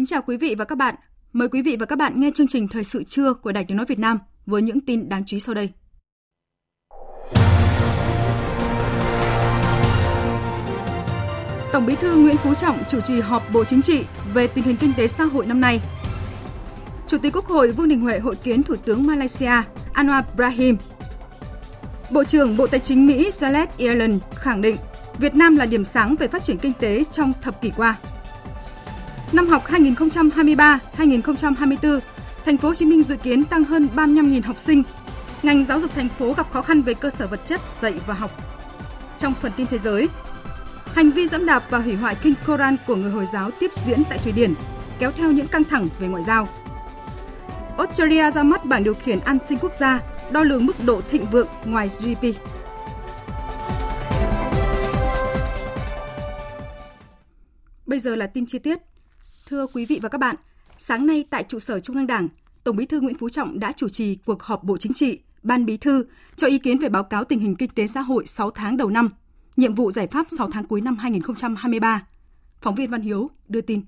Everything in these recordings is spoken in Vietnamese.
Kính chào quý vị và các bạn. Mời quý vị và các bạn nghe chương trình Thời sự trưa của Đài Tiếng Nói Việt Nam với những tin đáng chú ý sau đây. Tổng Bí thư Nguyễn Phú Trọng chủ trì họp Bộ Chính trị về tình hình kinh tế xã hội năm nay. Chủ tịch Quốc hội Vương Đình Huệ hội kiến Thủ tướng Malaysia Anwar Ibrahim. Bộ trưởng Bộ Tài chính Mỹ Janet Yellen khẳng định Việt Nam là điểm sáng về phát triển kinh tế trong thập kỷ qua. Năm học 2023-2024, thành phố Hồ Chí Minh dự kiến tăng hơn 35.000 học sinh. Ngành giáo dục thành phố gặp khó khăn về cơ sở vật chất dạy và học. Trong phần tin thế giới, hành vi dẫm đạp và hủy hoại kinh Koran của người Hồi giáo tiếp diễn tại Thụy Điển, kéo theo những căng thẳng về ngoại giao. Australia ra mắt bảng điều khiển an sinh quốc gia, đo lường mức độ thịnh vượng ngoài GDP. Bây giờ là tin chi tiết. Thưa quý vị và các bạn, sáng nay tại trụ sở Trung ương Đảng, Tổng Bí thư Nguyễn Phú Trọng đã chủ trì cuộc họp Bộ Chính trị, Ban Bí thư cho ý kiến về báo cáo tình hình kinh tế xã hội 6 tháng đầu năm, nhiệm vụ giải pháp 6 tháng cuối năm 2023. Phóng viên Văn Hiếu đưa tin.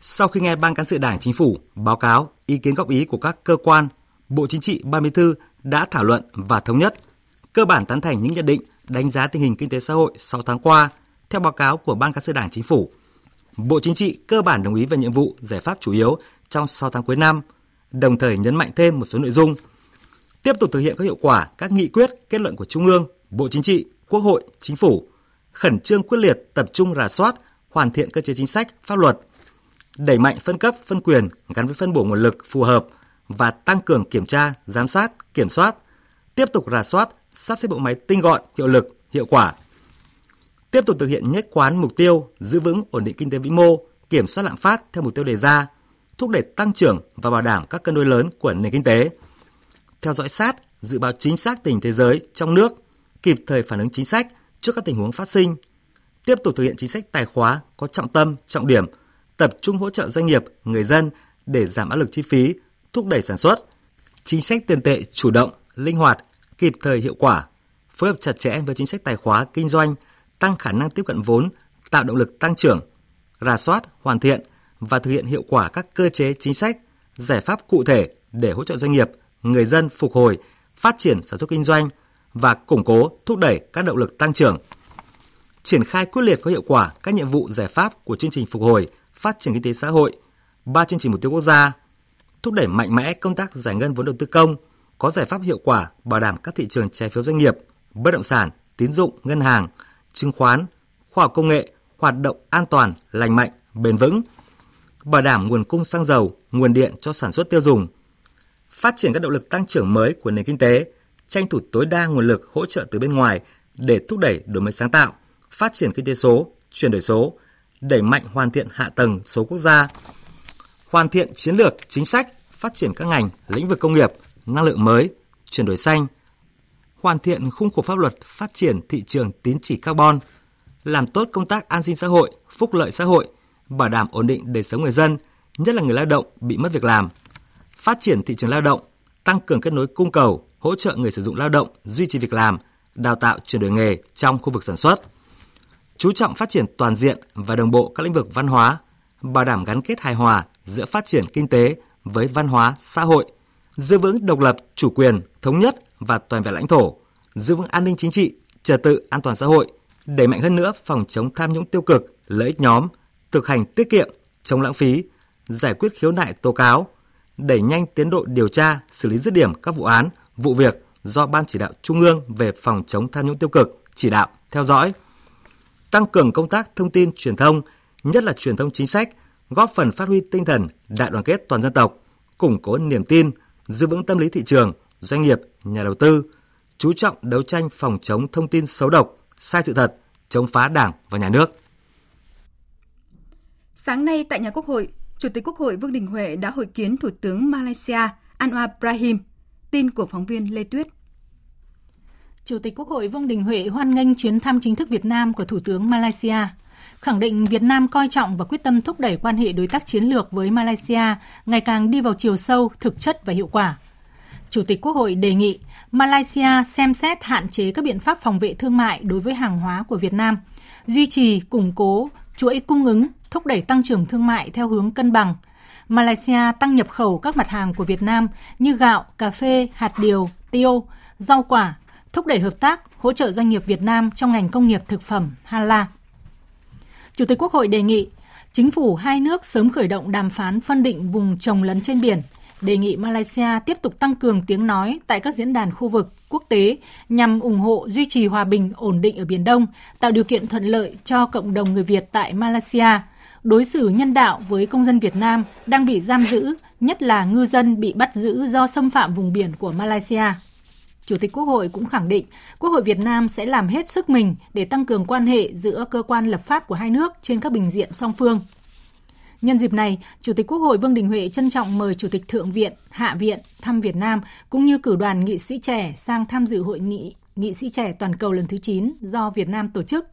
Sau khi nghe Ban Cán sự Đảng Chính phủ báo cáo ý kiến góp ý của các cơ quan, Bộ Chính trị Ban Bí thư đã thảo luận và thống nhất cơ bản tán thành những nhận định đánh giá tình hình kinh tế xã hội 6 tháng qua theo báo cáo của Ban Cán sự Đảng Chính phủ Bộ Chính trị cơ bản đồng ý về nhiệm vụ, giải pháp chủ yếu trong 6 tháng cuối năm, đồng thời nhấn mạnh thêm một số nội dung. Tiếp tục thực hiện có hiệu quả các nghị quyết, kết luận của Trung ương, Bộ Chính trị, Quốc hội, Chính phủ, khẩn trương quyết liệt tập trung rà soát, hoàn thiện cơ chế chính sách, pháp luật, đẩy mạnh phân cấp, phân quyền gắn với phân bổ nguồn lực phù hợp và tăng cường kiểm tra, giám sát, kiểm soát, tiếp tục rà soát, sắp xếp bộ máy tinh gọn, hiệu lực, hiệu quả, tiếp tục thực hiện nhất quán mục tiêu giữ vững ổn định kinh tế vĩ mô, kiểm soát lạm phát theo mục tiêu đề ra, thúc đẩy tăng trưởng và bảo đảm các cân đối lớn của nền kinh tế. Theo dõi sát, dự báo chính xác tình thế giới trong nước, kịp thời phản ứng chính sách trước các tình huống phát sinh, tiếp tục thực hiện chính sách tài khóa có trọng tâm, trọng điểm, tập trung hỗ trợ doanh nghiệp, người dân để giảm áp lực chi phí, thúc đẩy sản xuất. Chính sách tiền tệ chủ động, linh hoạt, kịp thời hiệu quả, phối hợp chặt chẽ với chính sách tài khóa kinh doanh, tăng khả năng tiếp cận vốn, tạo động lực tăng trưởng, rà soát, hoàn thiện và thực hiện hiệu quả các cơ chế chính sách, giải pháp cụ thể để hỗ trợ doanh nghiệp, người dân phục hồi, phát triển sản xuất kinh doanh và củng cố, thúc đẩy các động lực tăng trưởng. Triển khai quyết liệt có hiệu quả các nhiệm vụ giải pháp của chương trình phục hồi, phát triển kinh tế xã hội, ba chương trình mục tiêu quốc gia, thúc đẩy mạnh mẽ công tác giải ngân vốn đầu tư công, có giải pháp hiệu quả bảo đảm các thị trường trái phiếu doanh nghiệp, bất động sản, tín dụng, ngân hàng, chứng khoán, khoa học công nghệ hoạt động an toàn, lành mạnh, bền vững, bảo đảm nguồn cung xăng dầu, nguồn điện cho sản xuất tiêu dùng, phát triển các động lực tăng trưởng mới của nền kinh tế, tranh thủ tối đa nguồn lực hỗ trợ từ bên ngoài để thúc đẩy đổi mới sáng tạo, phát triển kinh tế số, chuyển đổi số, đẩy mạnh hoàn thiện hạ tầng số quốc gia, hoàn thiện chiến lược, chính sách, phát triển các ngành, lĩnh vực công nghiệp, năng lượng mới, chuyển đổi xanh, hoàn thiện khung khổ pháp luật phát triển thị trường tín chỉ carbon, làm tốt công tác an sinh xã hội, phúc lợi xã hội, bảo đảm ổn định đời sống người dân, nhất là người lao động bị mất việc làm, phát triển thị trường lao động, tăng cường kết nối cung cầu, hỗ trợ người sử dụng lao động duy trì việc làm, đào tạo chuyển đổi nghề trong khu vực sản xuất. Chú trọng phát triển toàn diện và đồng bộ các lĩnh vực văn hóa, bảo đảm gắn kết hài hòa giữa phát triển kinh tế với văn hóa, xã hội, giữ vững độc lập, chủ quyền, thống nhất và toàn vẹn lãnh thổ, giữ vững an ninh chính trị, trật tự an toàn xã hội, đẩy mạnh hơn nữa phòng chống tham nhũng tiêu cực, lợi ích nhóm, thực hành tiết kiệm, chống lãng phí, giải quyết khiếu nại tố cáo, đẩy nhanh tiến độ điều tra, xử lý dứt điểm các vụ án, vụ việc do Ban chỉ đạo Trung ương về phòng chống tham nhũng tiêu cực chỉ đạo, theo dõi, tăng cường công tác thông tin truyền thông, nhất là truyền thông chính sách, góp phần phát huy tinh thần đại đoàn kết toàn dân tộc, củng cố niềm tin, giữ vững tâm lý thị trường, doanh nghiệp, nhà đầu tư, chú trọng đấu tranh phòng chống thông tin xấu độc, sai sự thật, chống phá Đảng và nhà nước. Sáng nay tại nhà Quốc hội, Chủ tịch Quốc hội Vương Đình Huệ đã hội kiến Thủ tướng Malaysia Anwar Ibrahim. Tin của phóng viên Lê Tuyết. Chủ tịch Quốc hội Vương Đình Huệ hoan nghênh chuyến thăm chính thức Việt Nam của Thủ tướng Malaysia, khẳng định Việt Nam coi trọng và quyết tâm thúc đẩy quan hệ đối tác chiến lược với Malaysia ngày càng đi vào chiều sâu, thực chất và hiệu quả. Chủ tịch Quốc hội đề nghị Malaysia xem xét hạn chế các biện pháp phòng vệ thương mại đối với hàng hóa của Việt Nam, duy trì, củng cố chuỗi cung ứng, thúc đẩy tăng trưởng thương mại theo hướng cân bằng. Malaysia tăng nhập khẩu các mặt hàng của Việt Nam như gạo, cà phê, hạt điều, tiêu, rau quả, thúc đẩy hợp tác, hỗ trợ doanh nghiệp Việt Nam trong ngành công nghiệp thực phẩm Hala. Chủ tịch Quốc hội đề nghị chính phủ hai nước sớm khởi động đàm phán phân định vùng trồng lấn trên biển, đề nghị Malaysia tiếp tục tăng cường tiếng nói tại các diễn đàn khu vực, quốc tế nhằm ủng hộ duy trì hòa bình, ổn định ở Biển Đông, tạo điều kiện thuận lợi cho cộng đồng người Việt tại Malaysia, đối xử nhân đạo với công dân Việt Nam đang bị giam giữ, nhất là ngư dân bị bắt giữ do xâm phạm vùng biển của Malaysia. Chủ tịch Quốc hội cũng khẳng định Quốc hội Việt Nam sẽ làm hết sức mình để tăng cường quan hệ giữa cơ quan lập pháp của hai nước trên các bình diện song phương. Nhân dịp này, Chủ tịch Quốc hội Vương Đình Huệ trân trọng mời Chủ tịch Thượng viện, Hạ viện thăm Việt Nam cũng như cử đoàn nghị sĩ trẻ sang tham dự hội nghị nghị sĩ trẻ toàn cầu lần thứ 9 do Việt Nam tổ chức.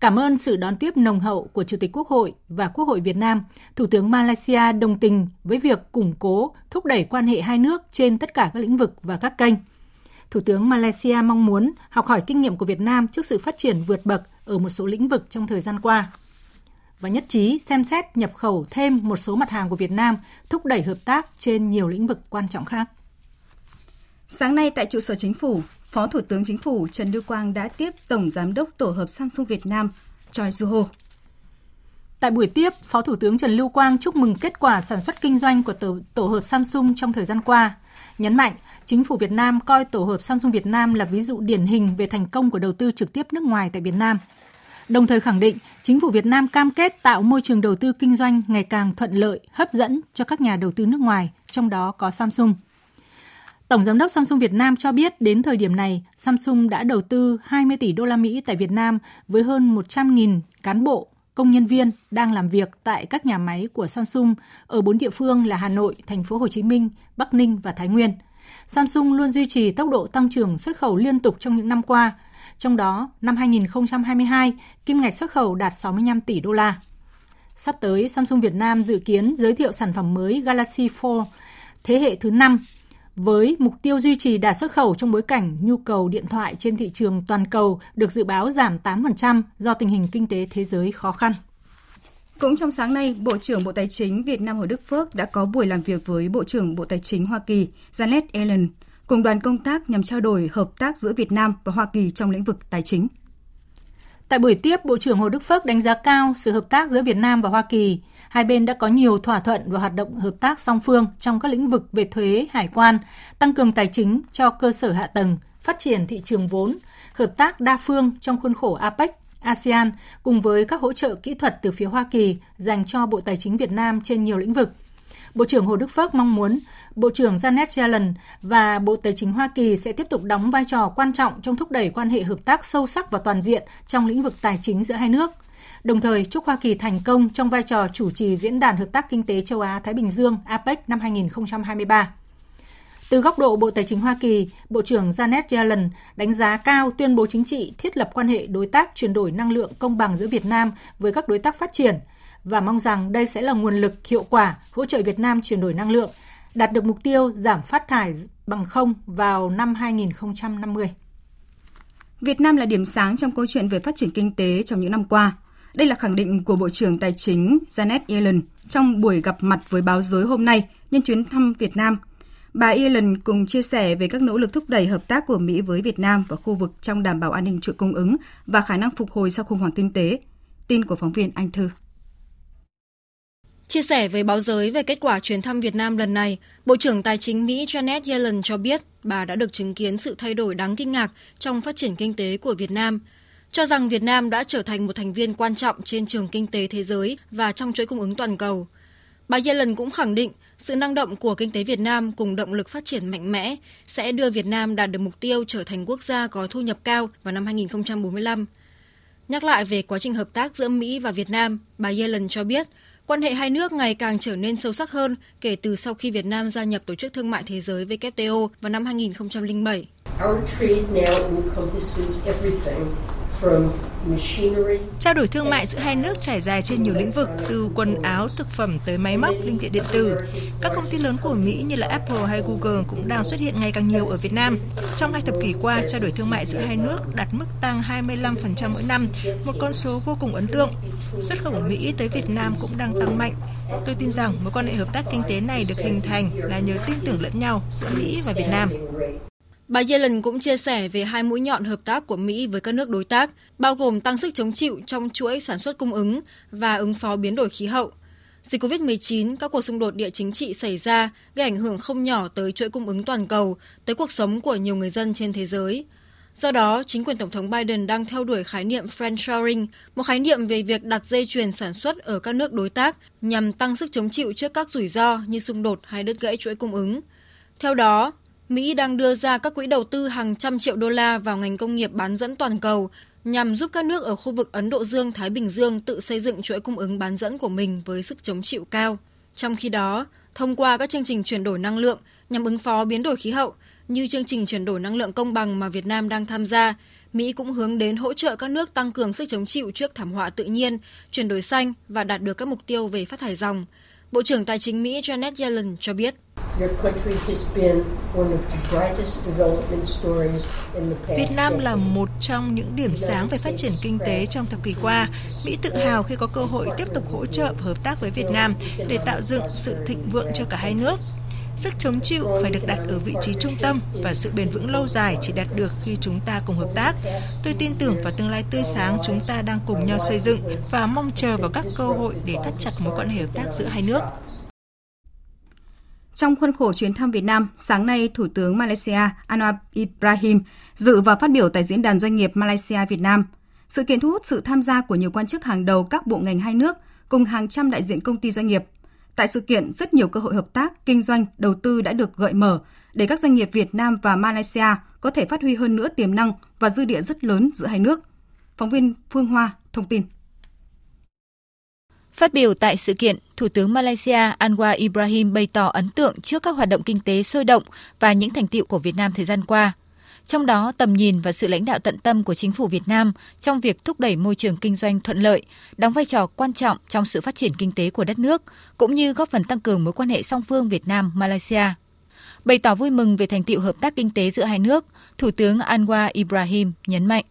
Cảm ơn sự đón tiếp nồng hậu của Chủ tịch Quốc hội và Quốc hội Việt Nam, Thủ tướng Malaysia đồng tình với việc củng cố, thúc đẩy quan hệ hai nước trên tất cả các lĩnh vực và các kênh. Thủ tướng Malaysia mong muốn học hỏi kinh nghiệm của Việt Nam trước sự phát triển vượt bậc ở một số lĩnh vực trong thời gian qua và nhất trí xem xét nhập khẩu thêm một số mặt hàng của Việt Nam, thúc đẩy hợp tác trên nhiều lĩnh vực quan trọng khác. Sáng nay tại trụ sở chính phủ, Phó Thủ tướng Chính phủ Trần Lưu Quang đã tiếp Tổng Giám đốc Tổ hợp Samsung Việt Nam Choi Su-ho. Tại buổi tiếp, Phó Thủ tướng Trần Lưu Quang chúc mừng kết quả sản xuất kinh doanh của tổ, tổ hợp Samsung trong thời gian qua, nhấn mạnh chính phủ Việt Nam coi tổ hợp Samsung Việt Nam là ví dụ điển hình về thành công của đầu tư trực tiếp nước ngoài tại Việt Nam – đồng thời khẳng định chính phủ Việt Nam cam kết tạo môi trường đầu tư kinh doanh ngày càng thuận lợi, hấp dẫn cho các nhà đầu tư nước ngoài, trong đó có Samsung. Tổng giám đốc Samsung Việt Nam cho biết đến thời điểm này, Samsung đã đầu tư 20 tỷ đô la Mỹ tại Việt Nam với hơn 100.000 cán bộ, công nhân viên đang làm việc tại các nhà máy của Samsung ở bốn địa phương là Hà Nội, Thành phố Hồ Chí Minh, Bắc Ninh và Thái Nguyên. Samsung luôn duy trì tốc độ tăng trưởng xuất khẩu liên tục trong những năm qua, trong đó, năm 2022, kim ngạch xuất khẩu đạt 65 tỷ đô la. Sắp tới, Samsung Việt Nam dự kiến giới thiệu sản phẩm mới Galaxy Fold thế hệ thứ 5 với mục tiêu duy trì đạt xuất khẩu trong bối cảnh nhu cầu điện thoại trên thị trường toàn cầu được dự báo giảm 8% do tình hình kinh tế thế giới khó khăn. Cũng trong sáng nay, Bộ trưởng Bộ Tài chính Việt Nam Hồ Đức Phước đã có buổi làm việc với Bộ trưởng Bộ Tài chính Hoa Kỳ Janet Yellen cùng đoàn công tác nhằm trao đổi hợp tác giữa Việt Nam và Hoa Kỳ trong lĩnh vực tài chính. Tại buổi tiếp, Bộ trưởng Hồ Đức Phước đánh giá cao sự hợp tác giữa Việt Nam và Hoa Kỳ. Hai bên đã có nhiều thỏa thuận và hoạt động hợp tác song phương trong các lĩnh vực về thuế, hải quan, tăng cường tài chính cho cơ sở hạ tầng, phát triển thị trường vốn, hợp tác đa phương trong khuôn khổ APEC, ASEAN cùng với các hỗ trợ kỹ thuật từ phía Hoa Kỳ dành cho Bộ Tài chính Việt Nam trên nhiều lĩnh vực. Bộ trưởng Hồ Đức Phước mong muốn Bộ trưởng Janet Yellen và Bộ Tài chính Hoa Kỳ sẽ tiếp tục đóng vai trò quan trọng trong thúc đẩy quan hệ hợp tác sâu sắc và toàn diện trong lĩnh vực tài chính giữa hai nước. Đồng thời, chúc Hoa Kỳ thành công trong vai trò chủ trì Diễn đàn Hợp tác Kinh tế Châu Á-Thái Bình Dương APEC năm 2023. Từ góc độ Bộ Tài chính Hoa Kỳ, Bộ trưởng Janet Yellen đánh giá cao tuyên bố chính trị thiết lập quan hệ đối tác chuyển đổi năng lượng công bằng giữa Việt Nam với các đối tác phát triển và mong rằng đây sẽ là nguồn lực hiệu quả hỗ trợ Việt Nam chuyển đổi năng lượng, đạt được mục tiêu giảm phát thải bằng không vào năm 2050. Việt Nam là điểm sáng trong câu chuyện về phát triển kinh tế trong những năm qua. Đây là khẳng định của Bộ trưởng Tài chính Janet Yellen trong buổi gặp mặt với báo giới hôm nay nhân chuyến thăm Việt Nam. Bà Yellen cùng chia sẻ về các nỗ lực thúc đẩy hợp tác của Mỹ với Việt Nam và khu vực trong đảm bảo an ninh chuỗi cung ứng và khả năng phục hồi sau khủng hoảng kinh tế. Tin của phóng viên Anh Thư. Chia sẻ với báo giới về kết quả chuyến thăm Việt Nam lần này, Bộ trưởng Tài chính Mỹ Janet Yellen cho biết bà đã được chứng kiến sự thay đổi đáng kinh ngạc trong phát triển kinh tế của Việt Nam. cho rằng Việt Nam đã trở thành một thành viên quan trọng trên trường kinh tế thế giới và trong chuỗi cung ứng toàn cầu. Bà Yellen cũng khẳng định sự năng động của kinh tế Việt Nam cùng động lực phát triển mạnh mẽ sẽ đưa Việt Nam đạt được mục tiêu trở thành quốc gia có thu nhập cao vào năm 2045. Nhắc lại về quá trình hợp tác giữa Mỹ và Việt Nam, bà Yellen cho biết quan hệ hai nước ngày càng trở nên sâu sắc hơn kể từ sau khi Việt Nam gia nhập Tổ chức Thương mại Thế giới WTO vào năm 2007. Trao đổi thương mại giữa hai nước trải dài trên nhiều lĩnh vực, từ quần áo, thực phẩm tới máy móc, linh kiện điện tử. Các công ty lớn của Mỹ như là Apple hay Google cũng đang xuất hiện ngày càng nhiều ở Việt Nam. Trong hai thập kỷ qua, trao đổi thương mại giữa hai nước đạt mức tăng 25% mỗi năm, một con số vô cùng ấn tượng. Xuất khẩu của Mỹ tới Việt Nam cũng đang tăng mạnh. Tôi tin rằng mối quan hệ hợp tác kinh tế này được hình thành là nhờ tin tưởng lẫn nhau giữa Mỹ và Việt Nam. Bà Yellen cũng chia sẻ về hai mũi nhọn hợp tác của Mỹ với các nước đối tác, bao gồm tăng sức chống chịu trong chuỗi sản xuất cung ứng và ứng phó biến đổi khí hậu. Dịch COVID-19, các cuộc xung đột địa chính trị xảy ra gây ảnh hưởng không nhỏ tới chuỗi cung ứng toàn cầu, tới cuộc sống của nhiều người dân trên thế giới. Do đó, chính quyền Tổng thống Biden đang theo đuổi khái niệm friendshoring, một khái niệm về việc đặt dây chuyền sản xuất ở các nước đối tác nhằm tăng sức chống chịu trước các rủi ro như xung đột hay đứt gãy chuỗi cung ứng. Theo đó, Mỹ đang đưa ra các quỹ đầu tư hàng trăm triệu đô la vào ngành công nghiệp bán dẫn toàn cầu nhằm giúp các nước ở khu vực Ấn Độ Dương-Thái Bình Dương tự xây dựng chuỗi cung ứng bán dẫn của mình với sức chống chịu cao. Trong khi đó, thông qua các chương trình chuyển đổi năng lượng nhằm ứng phó biến đổi khí hậu, như chương trình chuyển đổi năng lượng công bằng mà Việt Nam đang tham gia, Mỹ cũng hướng đến hỗ trợ các nước tăng cường sức chống chịu trước thảm họa tự nhiên, chuyển đổi xanh và đạt được các mục tiêu về phát thải ròng. Bộ trưởng Tài chính Mỹ Janet Yellen cho biết. Việt Nam là một trong những điểm sáng về phát triển kinh tế trong thập kỷ qua. Mỹ tự hào khi có cơ hội tiếp tục hỗ trợ và hợp tác với Việt Nam để tạo dựng sự thịnh vượng cho cả hai nước. Sức chống chịu phải được đặt ở vị trí trung tâm và sự bền vững lâu dài chỉ đạt được khi chúng ta cùng hợp tác. Tôi tin tưởng vào tương lai tươi sáng chúng ta đang cùng nhau xây dựng và mong chờ vào các cơ hội để thắt chặt mối quan hệ hợp tác giữa hai nước. Trong khuôn khổ chuyến thăm Việt Nam, sáng nay Thủ tướng Malaysia Anwar Ibrahim dự và phát biểu tại Diễn đàn Doanh nghiệp Malaysia Việt Nam. Sự kiện thu hút sự tham gia của nhiều quan chức hàng đầu các bộ ngành hai nước cùng hàng trăm đại diện công ty doanh nghiệp. Tại sự kiện, rất nhiều cơ hội hợp tác, kinh doanh, đầu tư đã được gợi mở để các doanh nghiệp Việt Nam và Malaysia có thể phát huy hơn nữa tiềm năng và dư địa rất lớn giữa hai nước. Phóng viên Phương Hoa thông tin. Phát biểu tại sự kiện, Thủ tướng Malaysia Anwar Ibrahim bày tỏ ấn tượng trước các hoạt động kinh tế sôi động và những thành tiệu của Việt Nam thời gian qua. Trong đó, tầm nhìn và sự lãnh đạo tận tâm của chính phủ Việt Nam trong việc thúc đẩy môi trường kinh doanh thuận lợi, đóng vai trò quan trọng trong sự phát triển kinh tế của đất nước, cũng như góp phần tăng cường mối quan hệ song phương Việt Nam-Malaysia. Bày tỏ vui mừng về thành tiệu hợp tác kinh tế giữa hai nước, Thủ tướng Anwar Ibrahim nhấn mạnh.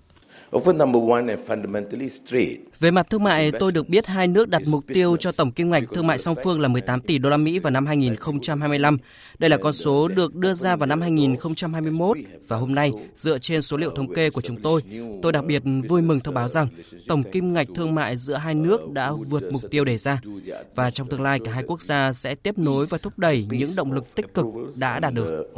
Về mặt thương mại, tôi được biết hai nước đặt mục tiêu cho tổng kim ngạch thương mại song phương là 18 tỷ đô la Mỹ vào năm 2025. Đây là con số được đưa ra vào năm 2021 và hôm nay, dựa trên số liệu thống kê của chúng tôi, tôi đặc biệt vui mừng thông báo rằng tổng kim ngạch thương mại giữa hai nước đã vượt mục tiêu đề ra và trong tương lai cả hai quốc gia sẽ tiếp nối và thúc đẩy những động lực tích cực đã đạt được.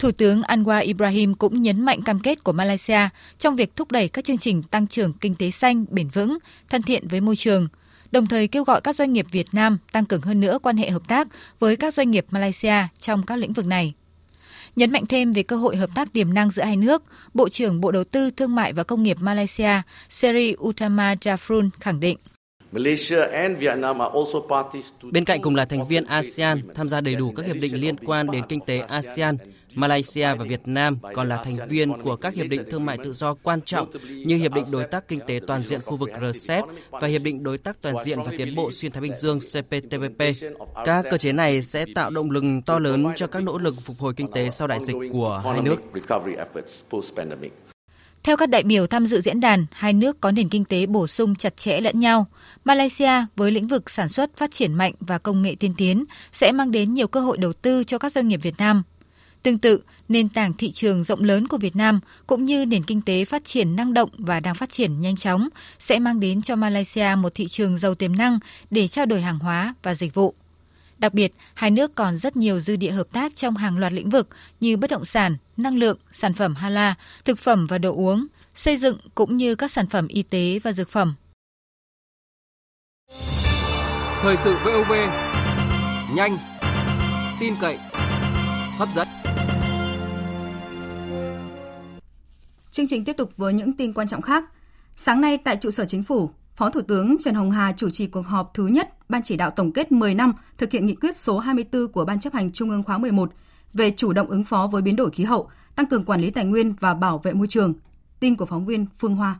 Thủ tướng Anwar Ibrahim cũng nhấn mạnh cam kết của Malaysia trong việc thúc đẩy các chương trình tăng trưởng kinh tế xanh, bền vững, thân thiện với môi trường, đồng thời kêu gọi các doanh nghiệp Việt Nam tăng cường hơn nữa quan hệ hợp tác với các doanh nghiệp Malaysia trong các lĩnh vực này. Nhấn mạnh thêm về cơ hội hợp tác tiềm năng giữa hai nước, Bộ trưởng Bộ Đầu tư Thương mại và Công nghiệp Malaysia Seri Utama Jafrun khẳng định. Bên cạnh cùng là thành viên ASEAN, tham gia đầy đủ các hiệp định liên quan đến kinh tế ASEAN, Malaysia và Việt Nam còn là thành viên của các hiệp định thương mại tự do quan trọng như Hiệp định Đối tác Kinh tế Toàn diện khu vực RCEP và Hiệp định Đối tác Toàn diện và Tiến bộ Xuyên Thái Bình Dương CPTPP. Các cơ chế này sẽ tạo động lực to lớn cho các nỗ lực phục hồi kinh tế sau đại dịch của hai nước. Theo các đại biểu tham dự diễn đàn, hai nước có nền kinh tế bổ sung chặt chẽ lẫn nhau. Malaysia với lĩnh vực sản xuất phát triển mạnh và công nghệ tiên tiến sẽ mang đến nhiều cơ hội đầu tư cho các doanh nghiệp Việt Nam. Tương tự, nền tảng thị trường rộng lớn của Việt Nam cũng như nền kinh tế phát triển năng động và đang phát triển nhanh chóng sẽ mang đến cho Malaysia một thị trường giàu tiềm năng để trao đổi hàng hóa và dịch vụ. Đặc biệt, hai nước còn rất nhiều dư địa hợp tác trong hàng loạt lĩnh vực như bất động sản, năng lượng, sản phẩm hala, thực phẩm và đồ uống, xây dựng cũng như các sản phẩm y tế và dược phẩm. Thời sự VOV nhanh, tin cậy, hấp dẫn. Chương trình tiếp tục với những tin quan trọng khác. Sáng nay tại trụ sở chính phủ, Phó Thủ tướng Trần Hồng Hà chủ trì cuộc họp thứ nhất Ban chỉ đạo tổng kết 10 năm thực hiện nghị quyết số 24 của Ban chấp hành Trung ương khóa 11 về chủ động ứng phó với biến đổi khí hậu, tăng cường quản lý tài nguyên và bảo vệ môi trường. Tin của phóng viên Phương Hoa.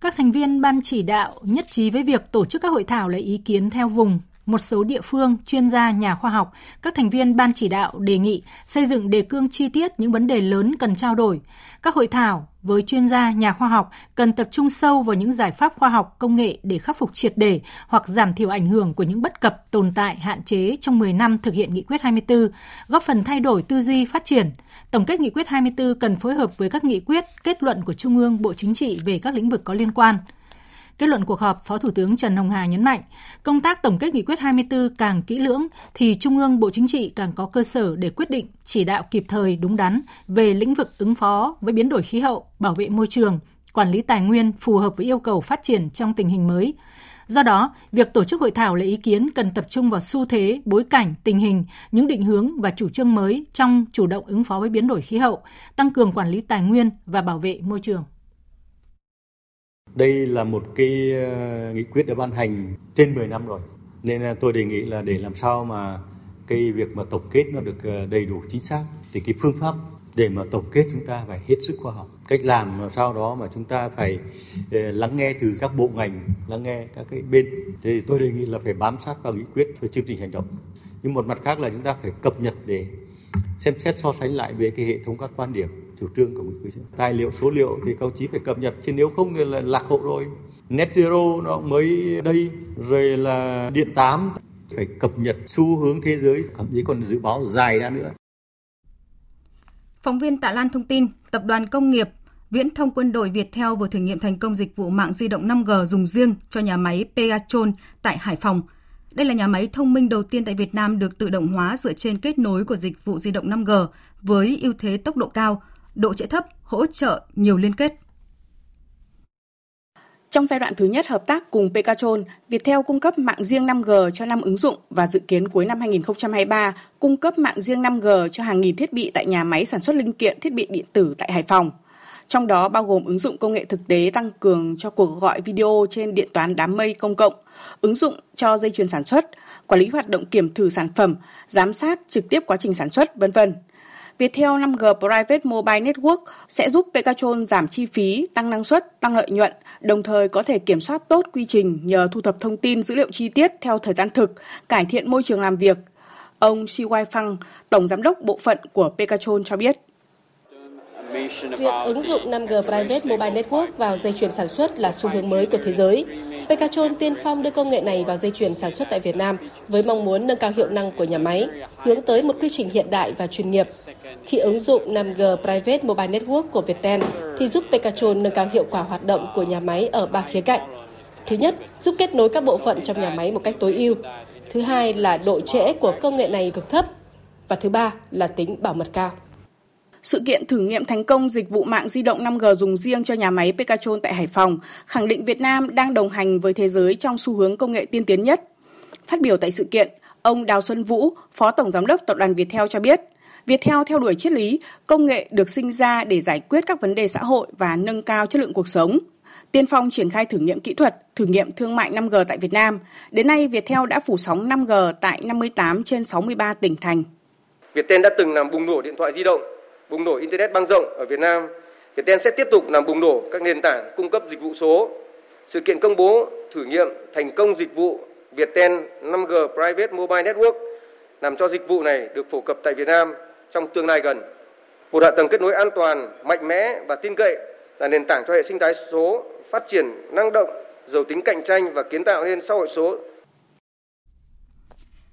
Các thành viên ban chỉ đạo nhất trí với việc tổ chức các hội thảo lấy ý kiến theo vùng, một số địa phương, chuyên gia, nhà khoa học, các thành viên ban chỉ đạo đề nghị xây dựng đề cương chi tiết những vấn đề lớn cần trao đổi. Các hội thảo với chuyên gia, nhà khoa học cần tập trung sâu vào những giải pháp khoa học, công nghệ để khắc phục triệt đề hoặc giảm thiểu ảnh hưởng của những bất cập tồn tại hạn chế trong 10 năm thực hiện nghị quyết 24, góp phần thay đổi tư duy phát triển. Tổng kết nghị quyết 24 cần phối hợp với các nghị quyết, kết luận của Trung ương, Bộ Chính trị về các lĩnh vực có liên quan. Kết luận cuộc họp, Phó Thủ tướng Trần Hồng Hà nhấn mạnh, công tác tổng kết nghị quyết 24 càng kỹ lưỡng thì Trung ương Bộ Chính trị càng có cơ sở để quyết định chỉ đạo kịp thời đúng đắn về lĩnh vực ứng phó với biến đổi khí hậu, bảo vệ môi trường, quản lý tài nguyên phù hợp với yêu cầu phát triển trong tình hình mới. Do đó, việc tổ chức hội thảo lấy ý kiến cần tập trung vào xu thế, bối cảnh, tình hình, những định hướng và chủ trương mới trong chủ động ứng phó với biến đổi khí hậu, tăng cường quản lý tài nguyên và bảo vệ môi trường. Đây là một cái ờ, nghị quyết đã ban hành trên 10 năm rồi. Nên ờ, tôi đề nghị là để làm sao mà cái việc mà tổng kết nó được ờ, đầy đủ chính xác thì cái phương pháp để mà tổng kết chúng ta phải hết sức khoa học. Cách làm làm sao đó mà chúng ta phải lắng nghe từ các bộ ngành, lắng nghe các cái bên. Thì tôi đề nghị là phải bám sát vào nghị quyết và chương trình hành động. Nhưng một mặt khác là chúng ta phải cập nhật để xem xét so sánh lại về cái hệ thống các quan điểm chủ trương của nghị quyết. Tài liệu số liệu thì công chí phải cập nhật chứ nếu không thì là lạc hậu rồi. Net zero nó mới đây rồi là điện 8 phải cập nhật xu hướng thế giới thậm chí còn dự báo dài ra nữa. Phóng viên Tạ Lan thông tin, Tập đoàn Công nghiệp Viễn thông quân đội Việt Theo vừa thử nghiệm thành công dịch vụ mạng di động 5G dùng riêng cho nhà máy Pegatron tại Hải Phòng. Đây là nhà máy thông minh đầu tiên tại Việt Nam được tự động hóa dựa trên kết nối của dịch vụ di động 5G với ưu thế tốc độ cao, độ trễ thấp, hỗ trợ nhiều liên kết. Trong giai đoạn thứ nhất hợp tác cùng Pekatron, Viettel cung cấp mạng riêng 5G cho 5 ứng dụng và dự kiến cuối năm 2023 cung cấp mạng riêng 5G cho hàng nghìn thiết bị tại nhà máy sản xuất linh kiện thiết bị điện tử tại Hải Phòng. Trong đó bao gồm ứng dụng công nghệ thực tế tăng cường cho cuộc gọi video trên điện toán đám mây công cộng, ứng dụng cho dây chuyền sản xuất, quản lý hoạt động kiểm thử sản phẩm, giám sát trực tiếp quá trình sản xuất, vân vân. Viettel 5G Private Mobile Network sẽ giúp Pegatron giảm chi phí, tăng năng suất, tăng lợi nhuận, đồng thời có thể kiểm soát tốt quy trình nhờ thu thập thông tin dữ liệu chi tiết theo thời gian thực, cải thiện môi trường làm việc. Ông Shi Wai Fang, Tổng Giám đốc Bộ phận của Pegatron cho biết. Việc ứng dụng 5G Private Mobile Network vào dây chuyền sản xuất là xu hướng mới của thế giới. Pegatron tiên phong đưa công nghệ này vào dây chuyền sản xuất tại Việt Nam với mong muốn nâng cao hiệu năng của nhà máy, hướng tới một quy trình hiện đại và chuyên nghiệp. Khi ứng dụng 5G Private Mobile Network của Viettel thì giúp Pegatron nâng cao hiệu quả hoạt động của nhà máy ở ba khía cạnh. Thứ nhất, giúp kết nối các bộ phận trong nhà máy một cách tối ưu. Thứ hai là độ trễ của công nghệ này cực thấp. Và thứ ba là tính bảo mật cao. Sự kiện thử nghiệm thành công dịch vụ mạng di động 5G dùng riêng cho nhà máy Pekatron tại Hải Phòng khẳng định Việt Nam đang đồng hành với thế giới trong xu hướng công nghệ tiên tiến nhất. Phát biểu tại sự kiện, ông Đào Xuân Vũ, Phó Tổng Giám đốc Tập đoàn Viettel cho biết, Viettel theo đuổi triết lý công nghệ được sinh ra để giải quyết các vấn đề xã hội và nâng cao chất lượng cuộc sống. Tiên phong triển khai thử nghiệm kỹ thuật, thử nghiệm thương mại 5G tại Việt Nam. Đến nay, Viettel đã phủ sóng 5G tại 58 trên 63 tỉnh thành. Viettel đã từng làm bùng nổ điện thoại di động bùng nổ Internet băng rộng ở Việt Nam, Viettel sẽ tiếp tục làm bùng nổ các nền tảng cung cấp dịch vụ số. Sự kiện công bố thử nghiệm thành công dịch vụ Viettel 5G Private Mobile Network làm cho dịch vụ này được phổ cập tại Việt Nam trong tương lai gần. Một hạ tầng kết nối an toàn, mạnh mẽ và tin cậy là nền tảng cho hệ sinh thái số phát triển năng động, giàu tính cạnh tranh và kiến tạo nên xã hội số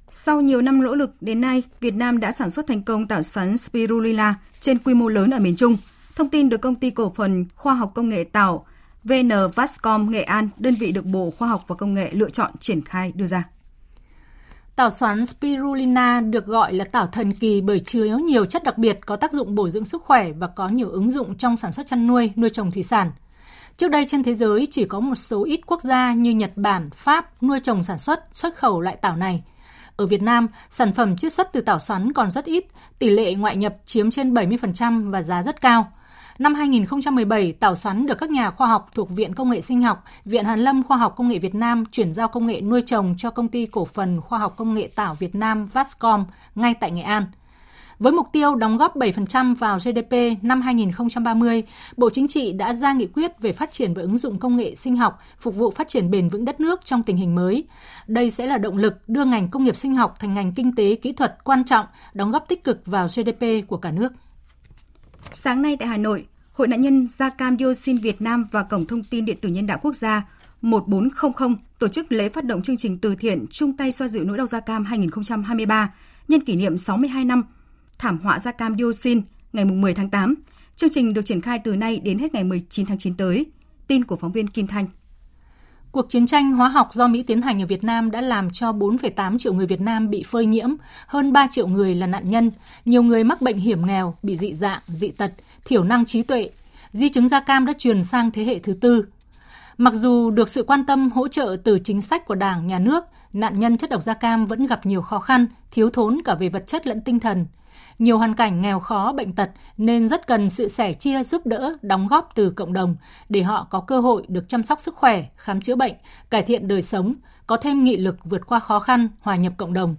sau nhiều năm nỗ lực, đến nay, Việt Nam đã sản xuất thành công tảo xoắn spirulina trên quy mô lớn ở miền Trung. Thông tin được công ty cổ phần khoa học công nghệ tảo VN Vascom Nghệ An, đơn vị được Bộ Khoa học và Công nghệ lựa chọn triển khai đưa ra. Tảo xoắn spirulina được gọi là tảo thần kỳ bởi chứa nhiều chất đặc biệt có tác dụng bổ dưỡng sức khỏe và có nhiều ứng dụng trong sản xuất chăn nuôi, nuôi trồng thủy sản. Trước đây trên thế giới chỉ có một số ít quốc gia như Nhật Bản, Pháp nuôi trồng sản xuất, xuất khẩu loại tảo này. Ở Việt Nam, sản phẩm chiết xuất từ tảo xoắn còn rất ít, tỷ lệ ngoại nhập chiếm trên 70% và giá rất cao. Năm 2017, tảo xoắn được các nhà khoa học thuộc Viện Công nghệ Sinh học, Viện Hàn lâm Khoa học Công nghệ Việt Nam chuyển giao công nghệ nuôi trồng cho công ty cổ phần khoa học công nghệ tảo Việt Nam Vascom ngay tại Nghệ An. Với mục tiêu đóng góp 7% vào GDP năm 2030, Bộ Chính trị đã ra nghị quyết về phát triển và ứng dụng công nghệ sinh học phục vụ phát triển bền vững đất nước trong tình hình mới. Đây sẽ là động lực đưa ngành công nghiệp sinh học thành ngành kinh tế kỹ thuật quan trọng, đóng góp tích cực vào GDP của cả nước. Sáng nay tại Hà Nội, Hội nạn nhân da cam dioxin Việt Nam và Cổng thông tin điện tử nhân đạo quốc gia 1400 tổ chức lễ phát động chương trình từ thiện chung tay xoa dịu nỗi đau da cam 2023 nhân kỷ niệm 62 năm thảm họa da cam dioxin ngày 10 tháng 8. Chương trình được triển khai từ nay đến hết ngày 19 tháng 9 tới. Tin của phóng viên Kim Thanh. Cuộc chiến tranh hóa học do Mỹ tiến hành ở Việt Nam đã làm cho 4,8 triệu người Việt Nam bị phơi nhiễm, hơn 3 triệu người là nạn nhân, nhiều người mắc bệnh hiểm nghèo, bị dị dạng, dị tật, thiểu năng trí tuệ. Di chứng da cam đã truyền sang thế hệ thứ tư. Mặc dù được sự quan tâm hỗ trợ từ chính sách của Đảng, Nhà nước, nạn nhân chất độc da cam vẫn gặp nhiều khó khăn, thiếu thốn cả về vật chất lẫn tinh thần nhiều hoàn cảnh nghèo khó, bệnh tật nên rất cần sự sẻ chia giúp đỡ, đóng góp từ cộng đồng để họ có cơ hội được chăm sóc sức khỏe, khám chữa bệnh, cải thiện đời sống, có thêm nghị lực vượt qua khó khăn, hòa nhập cộng đồng.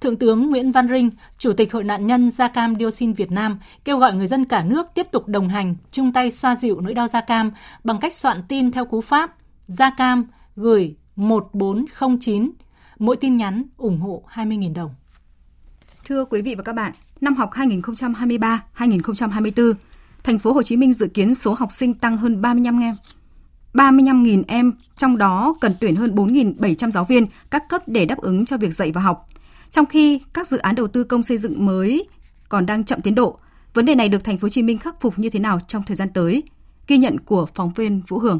Thượng tướng Nguyễn Văn Rinh, Chủ tịch Hội nạn nhân da cam dioxin Việt Nam kêu gọi người dân cả nước tiếp tục đồng hành, chung tay xoa dịu nỗi đau da cam bằng cách soạn tin theo cú pháp da cam gửi 1409, mỗi tin nhắn ủng hộ 20.000 đồng. Thưa quý vị và các bạn, năm học 2023-2024, thành phố Hồ Chí Minh dự kiến số học sinh tăng hơn 35 em. 35.000 em, trong đó cần tuyển hơn 4.700 giáo viên các cấp để đáp ứng cho việc dạy và học. Trong khi các dự án đầu tư công xây dựng mới còn đang chậm tiến độ, vấn đề này được thành phố Hồ Chí Minh khắc phục như thế nào trong thời gian tới? Ghi nhận của phóng viên Vũ Hường.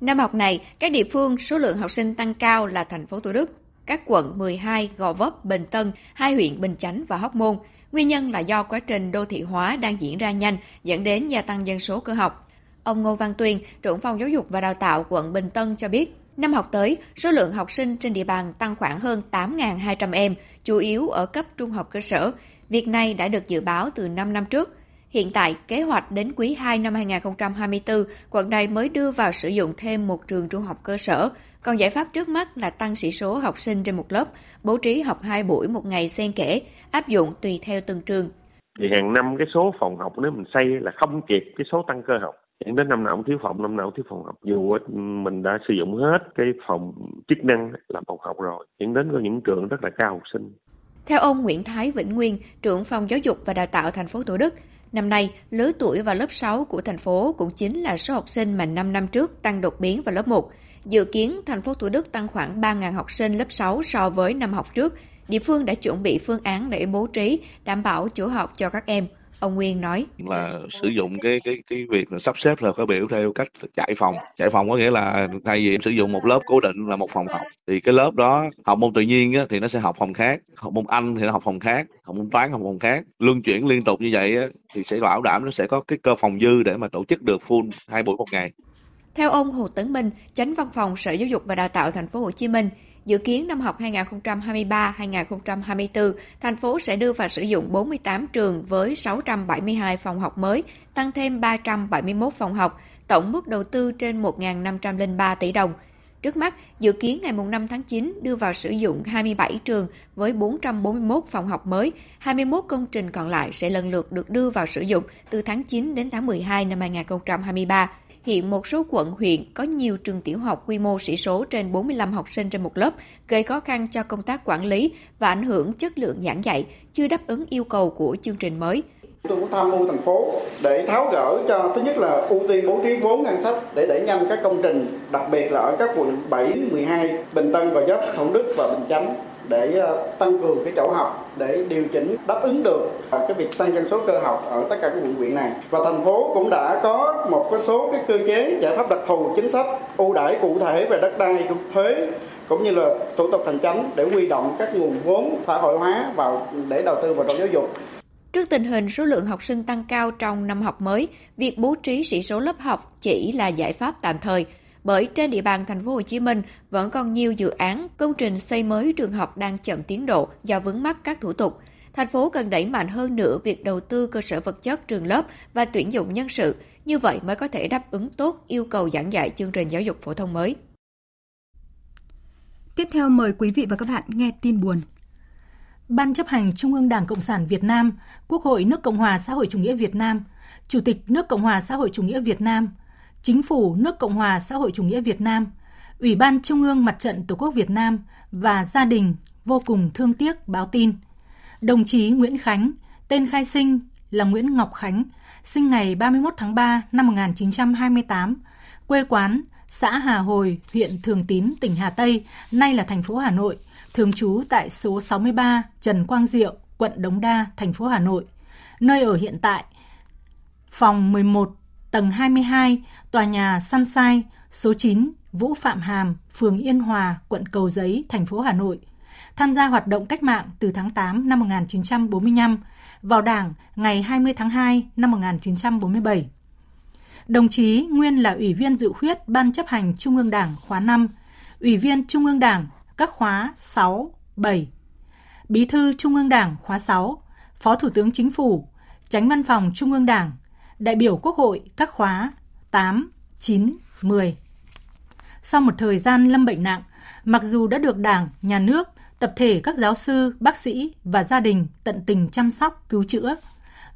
Năm học này, các địa phương số lượng học sinh tăng cao là thành phố Thủ Đức, các quận 12, Gò Vấp, Bình Tân, hai huyện Bình Chánh và Hóc Môn. Nguyên nhân là do quá trình đô thị hóa đang diễn ra nhanh, dẫn đến gia tăng dân số cơ học. Ông Ngô Văn Tuyên, trưởng phòng giáo dục và đào tạo quận Bình Tân cho biết, năm học tới, số lượng học sinh trên địa bàn tăng khoảng hơn 8.200 em, chủ yếu ở cấp trung học cơ sở. Việc này đã được dự báo từ 5 năm trước. Hiện tại, kế hoạch đến quý 2 năm 2024, quận này mới đưa vào sử dụng thêm một trường trung học cơ sở, còn giải pháp trước mắt là tăng sĩ số học sinh trên một lớp, bố trí học hai buổi một ngày xen kẽ, áp dụng tùy theo từng trường. Thì hàng năm cái số phòng học nếu mình xây là không kịp cái số tăng cơ học. Hiện đến năm nào cũng thiếu phòng, năm nào cũng thiếu phòng học. Dù mình đã sử dụng hết cái phòng chức năng làm phòng học rồi, hiện đến có những trường rất là cao học sinh. Theo ông Nguyễn Thái Vĩnh Nguyên, trưởng phòng giáo dục và đào tạo thành phố Thủ Đức, Năm nay, lứa tuổi vào lớp 6 của thành phố cũng chính là số học sinh mà 5 năm trước tăng đột biến vào lớp 1. Dự kiến thành phố Thủ Đức tăng khoảng 3.000 học sinh lớp 6 so với năm học trước. Địa phương đã chuẩn bị phương án để bố trí, đảm bảo chỗ học cho các em. Ông Nguyên nói là sử dụng cái cái cái việc là sắp xếp là các biểu theo cách chạy phòng. Chạy phòng có nghĩa là thay vì em sử dụng một lớp cố định là một phòng học thì cái lớp đó học môn tự nhiên á, thì nó sẽ học phòng khác, học môn Anh thì nó học phòng khác, học môn toán học phòng khác. Luân chuyển liên tục như vậy á, thì sẽ bảo đảm nó sẽ có cái cơ phòng dư để mà tổ chức được full hai buổi một ngày. Theo ông Hồ Tấn Minh, Chánh Văn phòng Sở Giáo dục và Đào tạo Thành phố Hồ Chí Minh, dự kiến năm học 2023-2024, thành phố sẽ đưa vào sử dụng 48 trường với 672 phòng học mới, tăng thêm 371 phòng học, tổng mức đầu tư trên 1.503 tỷ đồng. Trước mắt, dự kiến ngày 5 tháng 9 đưa vào sử dụng 27 trường với 441 phòng học mới, 21 công trình còn lại sẽ lần lượt được đưa vào sử dụng từ tháng 9 đến tháng 12 năm 2023 hiện một số quận huyện có nhiều trường tiểu học quy mô sĩ số trên 45 học sinh trên một lớp, gây khó khăn cho công tác quản lý và ảnh hưởng chất lượng giảng dạy, chưa đáp ứng yêu cầu của chương trình mới. Tôi cũng tham mưu thành phố để tháo gỡ cho thứ nhất là ưu tiên bố trí vốn ngân sách để đẩy nhanh các công trình, đặc biệt là ở các quận 7, 12, Bình Tân và giáp, Thủ Đức và Bình Chánh để ờ, tăng cường cái chỗ học để điều chỉnh đáp ứng được à, cái việc tăng dân số cơ học ở tất cả các quận huyện này. Và thành phố cũng đã có một cái số cái cơ chế giải pháp đặc thù chính sách ưu đãi cụ thể về đất đai thuế cũng như là thủ tục hành chính để huy động các nguồn vốn xã hội hóa vào để đầu tư vào trong giáo dục. Trước tình hình số lượng học sinh tăng cao trong năm học mới, việc bố trí sĩ số lớp học chỉ là giải pháp tạm thời, bởi trên địa bàn thành phố Hồ Chí Minh vẫn còn nhiều dự án, công trình xây mới trường học đang chậm tiến độ do vướng mắc các thủ tục. Thành phố cần đẩy mạnh hơn nữa việc đầu tư cơ sở vật chất trường lớp và tuyển dụng nhân sự, như vậy mới có thể đáp ứng tốt yêu cầu giảng dạy chương trình giáo dục phổ thông mới. Tiếp theo mời quý vị và các bạn nghe tin buồn. Ban chấp hành Trung ương Đảng Cộng sản Việt Nam, Quốc hội nước Cộng hòa xã hội chủ nghĩa Việt Nam, Chủ tịch nước Cộng hòa xã hội chủ nghĩa Việt Nam, Chính phủ nước Cộng hòa xã hội chủ nghĩa Việt Nam, Ủy ban Trung ương Mặt trận Tổ quốc Việt Nam và gia đình vô cùng thương tiếc báo tin. Đồng chí Nguyễn Khánh, tên khai sinh là Nguyễn Ngọc Khánh, sinh ngày 31 tháng 3 năm 1928, quê quán xã Hà Hồi, huyện Thường Tín, tỉnh Hà Tây, nay là thành phố Hà Nội, thường trú tại số 63 Trần Quang Diệu, quận Đống Đa, thành phố Hà Nội, nơi ở hiện tại phòng 11, tầng 22, tòa nhà Sunshine, số 9, Vũ Phạm Hàm, phường Yên Hòa, quận Cầu Giấy, thành phố Hà Nội. Tham gia hoạt động cách mạng từ tháng 8 năm 1945, vào Đảng ngày 20 tháng 2 năm 1947. Đồng chí nguyên là Ủy viên dự khuyết Ban chấp hành Trung ương Đảng khóa 5, Ủy viên Trung ương Đảng các khóa 6, 7, Bí thư Trung ương Đảng khóa 6, Phó Thủ tướng Chính phủ, Tránh Văn phòng Trung ương Đảng, đại biểu Quốc hội các khóa 8, 9, 10. Sau một thời gian lâm bệnh nặng, mặc dù đã được Đảng, Nhà nước, tập thể các giáo sư, bác sĩ và gia đình tận tình chăm sóc, cứu chữa,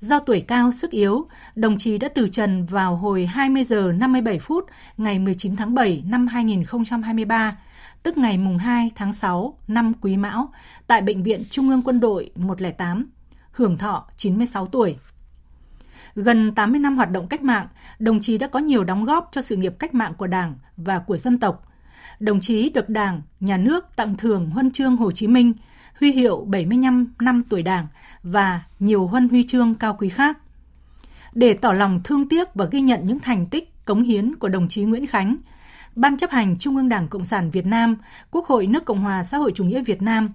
Do tuổi cao, sức yếu, đồng chí đã từ trần vào hồi 20 giờ 57 phút ngày 19 tháng 7 năm 2023, tức ngày mùng 2 tháng 6 năm Quý Mão, tại Bệnh viện Trung ương Quân đội 108, hưởng thọ 96 tuổi. Gần 80 năm hoạt động cách mạng, đồng chí đã có nhiều đóng góp cho sự nghiệp cách mạng của Đảng và của dân tộc. Đồng chí được Đảng, Nhà nước tặng thưởng huân chương Hồ Chí Minh, huy hiệu 75 năm tuổi Đảng và nhiều huân huy chương cao quý khác. Để tỏ lòng thương tiếc và ghi nhận những thành tích, cống hiến của đồng chí Nguyễn Khánh, Ban chấp hành Trung ương Đảng Cộng sản Việt Nam, Quốc hội nước Cộng hòa xã hội chủ nghĩa Việt Nam,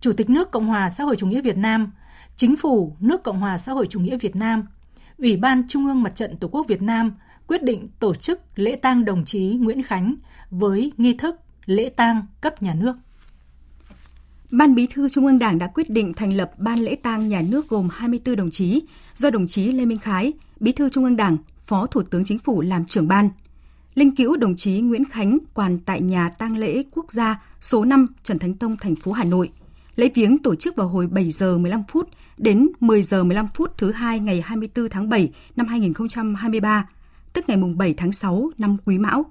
Chủ tịch nước Cộng hòa xã hội chủ nghĩa Việt Nam, Chính phủ nước Cộng hòa xã hội chủ nghĩa Việt Nam, Ủy ban Trung ương Mặt trận Tổ quốc Việt Nam quyết định tổ chức lễ tang đồng chí Nguyễn Khánh với nghi thức lễ tang cấp nhà nước. Ban Bí thư Trung ương Đảng đã quyết định thành lập Ban lễ tang nhà nước gồm 24 đồng chí, do đồng chí Lê Minh Khái, Bí thư Trung ương Đảng, Phó Thủ tướng Chính phủ làm trưởng ban. Linh cữu đồng chí Nguyễn Khánh quàn tại nhà tang lễ quốc gia số 5 Trần Thánh Tông, thành phố Hà Nội. Lễ viếng tổ chức vào hồi 7 giờ 15 phút đến 10 giờ 15 phút thứ hai ngày 24 tháng 7 năm 2023, tức ngày mùng 7 tháng 6 năm Quý Mão.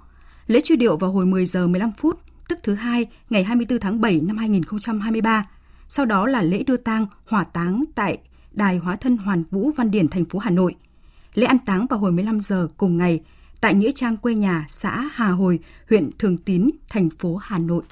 Lễ truy điệu vào hồi 10 giờ 15 phút tức thứ hai ngày 24 tháng 7 năm 2023. Sau đó là lễ đưa tang, hỏa táng tại Đài Hóa thân Hoàn Vũ Văn Điển thành phố Hà Nội. Lễ ăn táng vào hồi 15 giờ cùng ngày tại nghĩa trang quê nhà xã Hà Hồi, huyện Thường Tín, thành phố Hà Nội.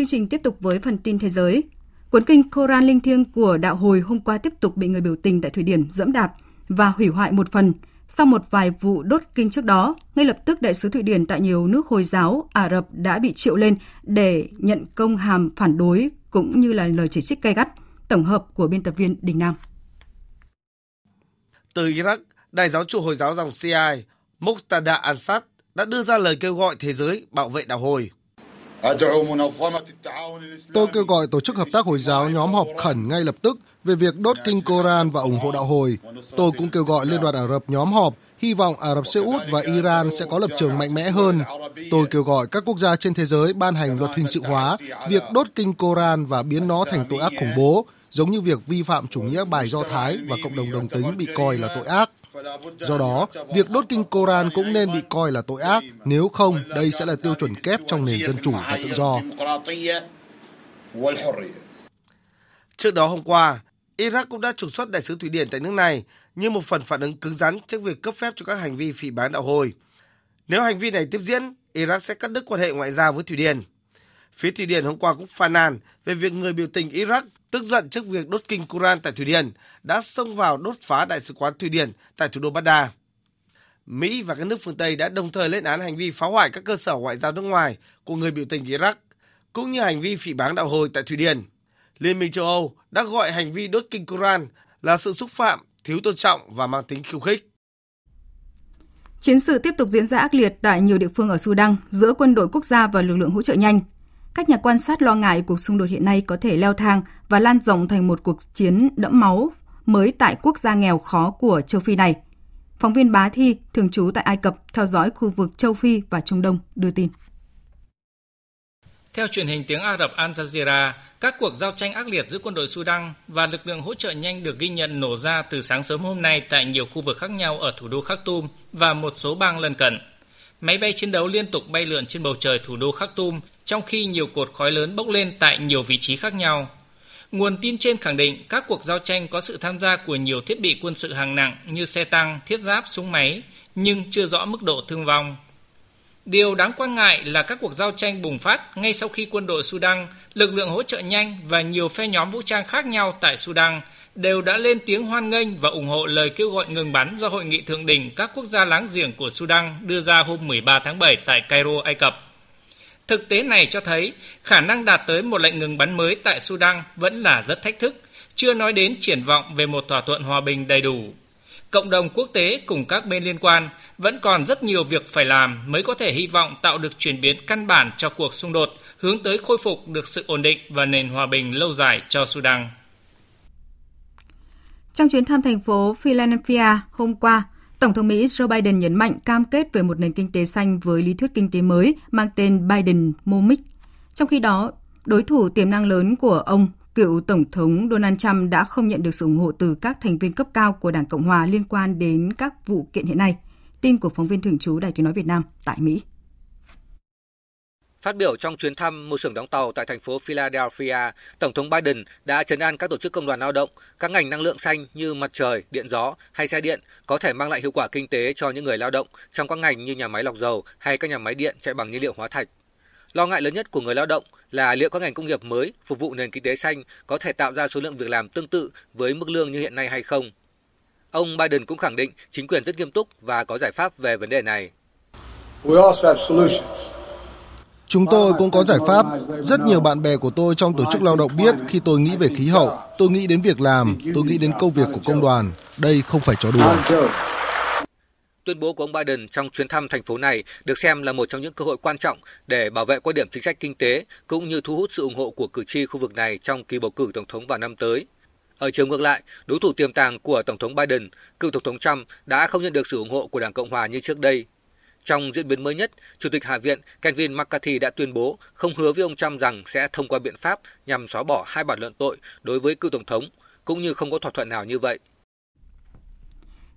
Chương trình tiếp tục với phần tin thế giới. Cuốn kinh Koran linh thiêng của đạo hồi hôm qua tiếp tục bị người biểu tình tại Thụy Điển dẫm đạp và hủy hoại một phần. Sau một vài vụ đốt kinh trước đó, ngay lập tức đại sứ Thụy Điển tại nhiều nước Hồi giáo Ả Rập đã bị triệu lên để nhận công hàm phản đối cũng như là lời chỉ trích gay gắt. Tổng hợp của biên tập viên Đình Nam. Từ Iraq, Đại giáo chủ Hồi giáo dòng Shia Muqtada Ansat đã đưa ra lời kêu gọi thế giới bảo vệ đạo hồi. Tôi kêu gọi Tổ chức Hợp tác Hồi giáo nhóm họp khẩn ngay lập tức về việc đốt kinh Koran và ủng hộ đạo hồi. Tôi cũng kêu gọi Liên đoàn Ả Rập nhóm họp, hy vọng Ả Rập Xê Út và Iran sẽ có lập trường mạnh mẽ hơn. Tôi kêu gọi các quốc gia trên thế giới ban hành luật hình sự hóa việc đốt kinh Koran và biến nó thành tội ác khủng bố, giống như việc vi phạm chủ nghĩa bài Do Thái và cộng đồng đồng tính bị coi là tội ác. Do đó, việc đốt kinh Koran cũng nên bị coi là tội ác, nếu không đây sẽ là tiêu chuẩn kép trong nền dân chủ và tự do. Trước đó hôm qua, Iraq cũng đã trục xuất đại sứ Thụy Điển tại nước này như một phần phản ứng cứng rắn trước việc cấp phép cho các hành vi phỉ bán đạo hồi. Nếu hành vi này tiếp diễn, Iraq sẽ cắt đứt quan hệ ngoại giao với Thụy Điển. Phía Thụy Điển hôm qua cũng phàn nàn về việc người biểu tình Iraq tức giận trước việc đốt kinh Quran tại Thụy Điển đã xông vào đốt phá đại sứ quán Thụy Điển tại thủ đô Baghdad. Mỹ và các nước phương Tây đã đồng thời lên án hành vi phá hoại các cơ sở ngoại giao nước ngoài của người biểu tình Iraq, cũng như hành vi phỉ báng đạo hồi tại Thụy Điển. Liên minh châu Âu đã gọi hành vi đốt kinh Quran là sự xúc phạm, thiếu tôn trọng và mang tính khiêu khích. Chiến sự tiếp tục diễn ra ác liệt tại nhiều địa phương ở Sudan giữa quân đội quốc gia và lực lượng hỗ trợ nhanh. Các nhà quan sát lo ngại cuộc xung đột hiện nay có thể leo thang và lan rộng thành một cuộc chiến đẫm máu mới tại quốc gia nghèo khó của châu Phi này. Phóng viên Bá Thi, thường trú tại Ai Cập, theo dõi khu vực châu Phi và Trung Đông, đưa tin. Theo truyền hình tiếng Ả Rập Al Jazeera, các cuộc giao tranh ác liệt giữa quân đội Sudan và lực lượng hỗ trợ nhanh được ghi nhận nổ ra từ sáng sớm hôm nay tại nhiều khu vực khác nhau ở thủ đô Khartoum và một số bang lân cận. Máy bay chiến đấu liên tục bay lượn trên bầu trời thủ đô Khartoum, trong khi nhiều cột khói lớn bốc lên tại nhiều vị trí khác nhau. Nguồn tin trên khẳng định các cuộc giao tranh có sự tham gia của nhiều thiết bị quân sự hạng nặng như xe tăng, thiết giáp, súng máy, nhưng chưa rõ mức độ thương vong. Điều đáng quan ngại là các cuộc giao tranh bùng phát ngay sau khi quân đội Sudan, lực lượng hỗ trợ nhanh và nhiều phe nhóm vũ trang khác nhau tại Sudan đều đã lên tiếng hoan nghênh và ủng hộ lời kêu gọi ngừng bắn do Hội nghị Thượng đỉnh các quốc gia láng giềng của Sudan đưa ra hôm 13 tháng 7 tại Cairo, Ai Cập. Thực tế này cho thấy khả năng đạt tới một lệnh ngừng bắn mới tại Sudan vẫn là rất thách thức, chưa nói đến triển vọng về một thỏa thuận hòa bình đầy đủ. Cộng đồng quốc tế cùng các bên liên quan vẫn còn rất nhiều việc phải làm mới có thể hy vọng tạo được chuyển biến căn bản cho cuộc xung đột, hướng tới khôi phục được sự ổn định và nền hòa bình lâu dài cho Sudan. Trong chuyến thăm thành phố Philadelphia hôm qua, Tổng thống Mỹ Joe Biden nhấn mạnh cam kết về một nền kinh tế xanh với lý thuyết kinh tế mới mang tên Biden Momic. Trong khi đó, đối thủ tiềm năng lớn của ông, cựu Tổng thống Donald Trump đã không nhận được sự ủng hộ từ các thành viên cấp cao của Đảng Cộng Hòa liên quan đến các vụ kiện hiện nay. Tin của phóng viên thường trú Đài tiếng nói Việt Nam tại Mỹ. Phát biểu trong chuyến thăm một xưởng đóng tàu tại thành phố Philadelphia, Tổng thống Biden đã chấn an các tổ chức công đoàn lao động, các ngành năng lượng xanh như mặt trời, điện gió hay xe điện có thể mang lại hiệu quả kinh tế cho những người lao động trong các ngành như nhà máy lọc dầu hay các nhà máy điện chạy bằng nhiên liệu hóa thạch. Lo ngại lớn nhất của người lao động là liệu các ngành công nghiệp mới phục vụ nền kinh tế xanh có thể tạo ra số lượng việc làm tương tự với mức lương như hiện nay hay không. Ông Biden cũng khẳng định chính quyền rất nghiêm túc và có giải pháp về vấn đề này. Chúng tôi cũng có giải pháp. Rất nhiều bạn bè của tôi trong tổ chức lao động biết khi tôi nghĩ về khí hậu, tôi nghĩ đến việc làm, tôi nghĩ đến công việc của công đoàn. Đây không phải trò đùa. Tuyên bố của ông Biden trong chuyến thăm thành phố này được xem là một trong những cơ hội quan trọng để bảo vệ quan điểm chính sách kinh tế cũng như thu hút sự ủng hộ của cử tri khu vực này trong kỳ bầu cử tổng thống vào năm tới. Ở chiều ngược lại, đối thủ tiềm tàng của Tổng thống Biden, cựu Tổng thống Trump đã không nhận được sự ủng hộ của Đảng Cộng Hòa như trước đây trong diễn biến mới nhất, Chủ tịch Hạ viện Kevin McCarthy đã tuyên bố không hứa với ông Trump rằng sẽ thông qua biện pháp nhằm xóa bỏ hai bản luận tội đối với cựu tổng thống, cũng như không có thỏa thuận nào như vậy.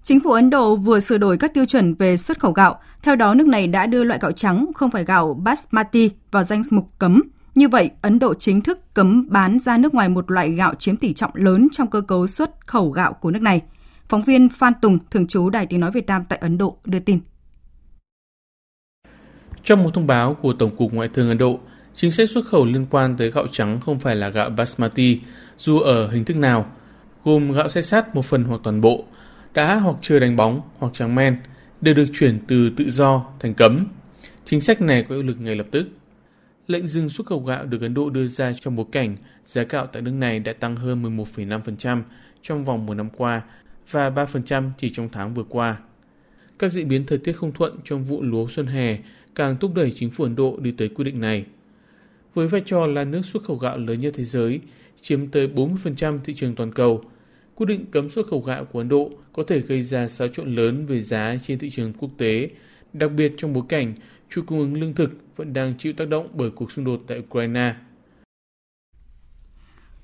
Chính phủ Ấn Độ vừa sửa đổi các tiêu chuẩn về xuất khẩu gạo. Theo đó, nước này đã đưa loại gạo trắng không phải gạo basmati vào danh mục cấm. Như vậy, Ấn Độ chính thức cấm bán ra nước ngoài một loại gạo chiếm tỷ trọng lớn trong cơ cấu xuất khẩu gạo của nước này. Phóng viên Phan Tùng, thường trú Đài Tiếng Nói Việt Nam tại Ấn Độ, đưa tin. Trong một thông báo của Tổng cục Ngoại thương Ấn Độ, chính sách xuất khẩu liên quan tới gạo trắng không phải là gạo basmati, dù ở hình thức nào, gồm gạo xay sát một phần hoặc toàn bộ, đã hoặc chưa đánh bóng hoặc trắng men, đều được chuyển từ tự do thành cấm. Chính sách này có hiệu lực ngay lập tức. Lệnh dừng xuất khẩu gạo được Ấn Độ đưa ra trong bối cảnh giá gạo tại nước này đã tăng hơn 11,5% trong vòng một năm qua và 3% chỉ trong tháng vừa qua. Các diễn biến thời tiết không thuận trong vụ lúa xuân hè càng thúc đẩy chính phủ Ấn Độ đi tới quy định này. Với vai trò là nước xuất khẩu gạo lớn nhất thế giới, chiếm tới 40% thị trường toàn cầu, quyết định cấm xuất khẩu gạo của Ấn Độ có thể gây ra xáo trộn lớn về giá trên thị trường quốc tế, đặc biệt trong bối cảnh chuỗi cung ứng lương thực vẫn đang chịu tác động bởi cuộc xung đột tại Ukraine.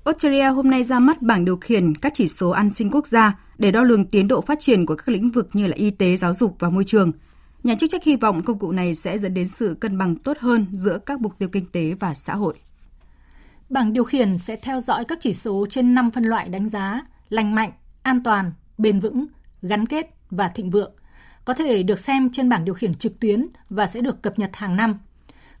Australia hôm nay ra mắt bảng điều khiển các chỉ số an sinh quốc gia để đo lường tiến độ phát triển của các lĩnh vực như là y tế, giáo dục và môi trường. Nhà chức trách hy vọng công cụ này sẽ dẫn đến sự cân bằng tốt hơn giữa các mục tiêu kinh tế và xã hội. Bảng điều khiển sẽ theo dõi các chỉ số trên 5 phân loại đánh giá lành mạnh, an toàn, bền vững, gắn kết và thịnh vượng. Có thể được xem trên bảng điều khiển trực tuyến và sẽ được cập nhật hàng năm.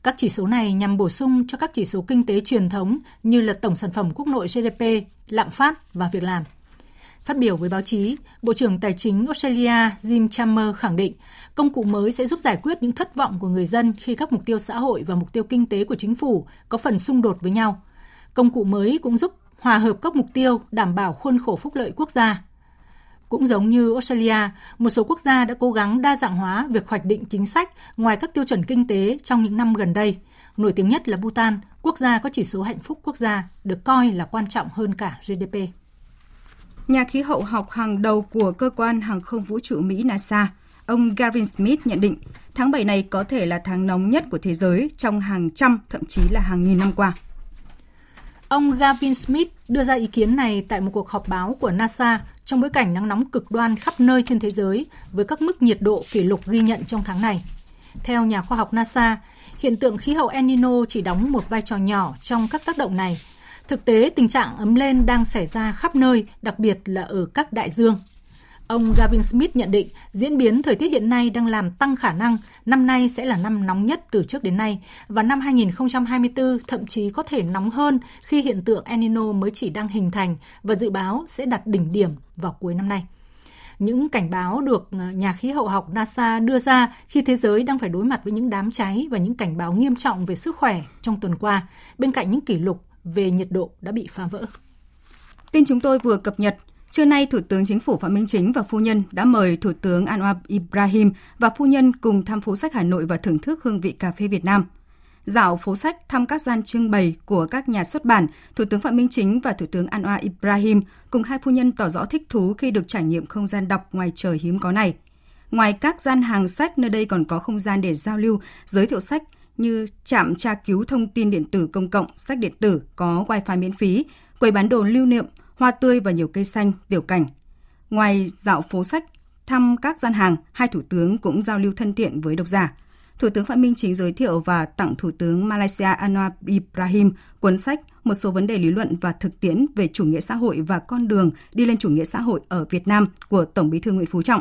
Các chỉ số này nhằm bổ sung cho các chỉ số kinh tế truyền thống như là tổng sản phẩm quốc nội GDP, lạm phát và việc làm. Phát biểu với báo chí, Bộ trưởng Tài chính Australia Jim Chalmers khẳng định công cụ mới sẽ giúp giải quyết những thất vọng của người dân khi các mục tiêu xã hội và mục tiêu kinh tế của chính phủ có phần xung đột với nhau. Công cụ mới cũng giúp hòa hợp các mục tiêu đảm bảo khuôn khổ phúc lợi quốc gia. Cũng giống như Australia, một số quốc gia đã cố gắng đa dạng hóa việc hoạch định chính sách ngoài các tiêu chuẩn kinh tế trong những năm gần đây. Nổi tiếng nhất là Bhutan, quốc gia có chỉ số hạnh phúc quốc gia, được coi là quan trọng hơn cả GDP. Nhà khí hậu học hàng đầu của cơ quan hàng không vũ trụ Mỹ NASA, ông Gavin Smith nhận định tháng 7 này có thể là tháng nóng nhất của thế giới trong hàng trăm, thậm chí là hàng nghìn năm qua. Ông Gavin Smith đưa ra ý kiến này tại một cuộc họp báo của NASA trong bối cảnh nắng nóng cực đoan khắp nơi trên thế giới với các mức nhiệt độ kỷ lục ghi nhận trong tháng này. Theo nhà khoa học NASA, hiện tượng khí hậu El Nino chỉ đóng một vai trò nhỏ trong các tác động này. Thực tế, tình trạng ấm lên đang xảy ra khắp nơi, đặc biệt là ở các đại dương. Ông Gavin Smith nhận định diễn biến thời tiết hiện nay đang làm tăng khả năng năm nay sẽ là năm nóng nhất từ trước đến nay và năm 2024 thậm chí có thể nóng hơn khi hiện tượng El Nino mới chỉ đang hình thành và dự báo sẽ đạt đỉnh điểm vào cuối năm nay. Những cảnh báo được ờ, nhà khí hậu học NASA đưa ra khi thế giới đang phải đối mặt với những đám cháy và những cảnh báo nghiêm trọng về sức khỏe trong tuần qua, bên cạnh những kỷ lục về nhiệt độ đã bị phá vỡ. Tin chúng tôi vừa cập nhật, Trưa nay, Thủ tướng Chính phủ Phạm Minh Chính và phu nhân đã mời Thủ tướng Anwar Ibrahim và phu nhân cùng thăm phố sách Hà Nội và thưởng thức hương vị cà phê Việt Nam. Dạo phố sách thăm các gian trưng bày của các nhà xuất bản, Thủ tướng Phạm Minh Chính và Thủ tướng Anwar Ibrahim cùng hai phu nhân tỏ rõ thích thú khi được trải nghiệm không gian đọc ngoài trời hiếm có này. Ngoài các gian hàng sách, nơi đây còn có không gian để giao lưu, giới thiệu sách như trạm tra cứu thông tin điện tử công cộng, sách điện tử có wifi miễn phí, quầy bán đồ lưu niệm, hoa tươi và nhiều cây xanh, tiểu cảnh. Ngoài dạo phố sách, thăm các gian hàng, hai thủ tướng cũng giao lưu thân thiện với độc giả. Thủ tướng Phạm Minh Chính giới thiệu và tặng Thủ tướng Malaysia Anwar Ibrahim cuốn sách Một số vấn đề lý luận và thực tiễn về chủ nghĩa xã hội và con đường đi lên chủ nghĩa xã hội ở Việt Nam của Tổng Bí thư Nguyễn Phú Trọng,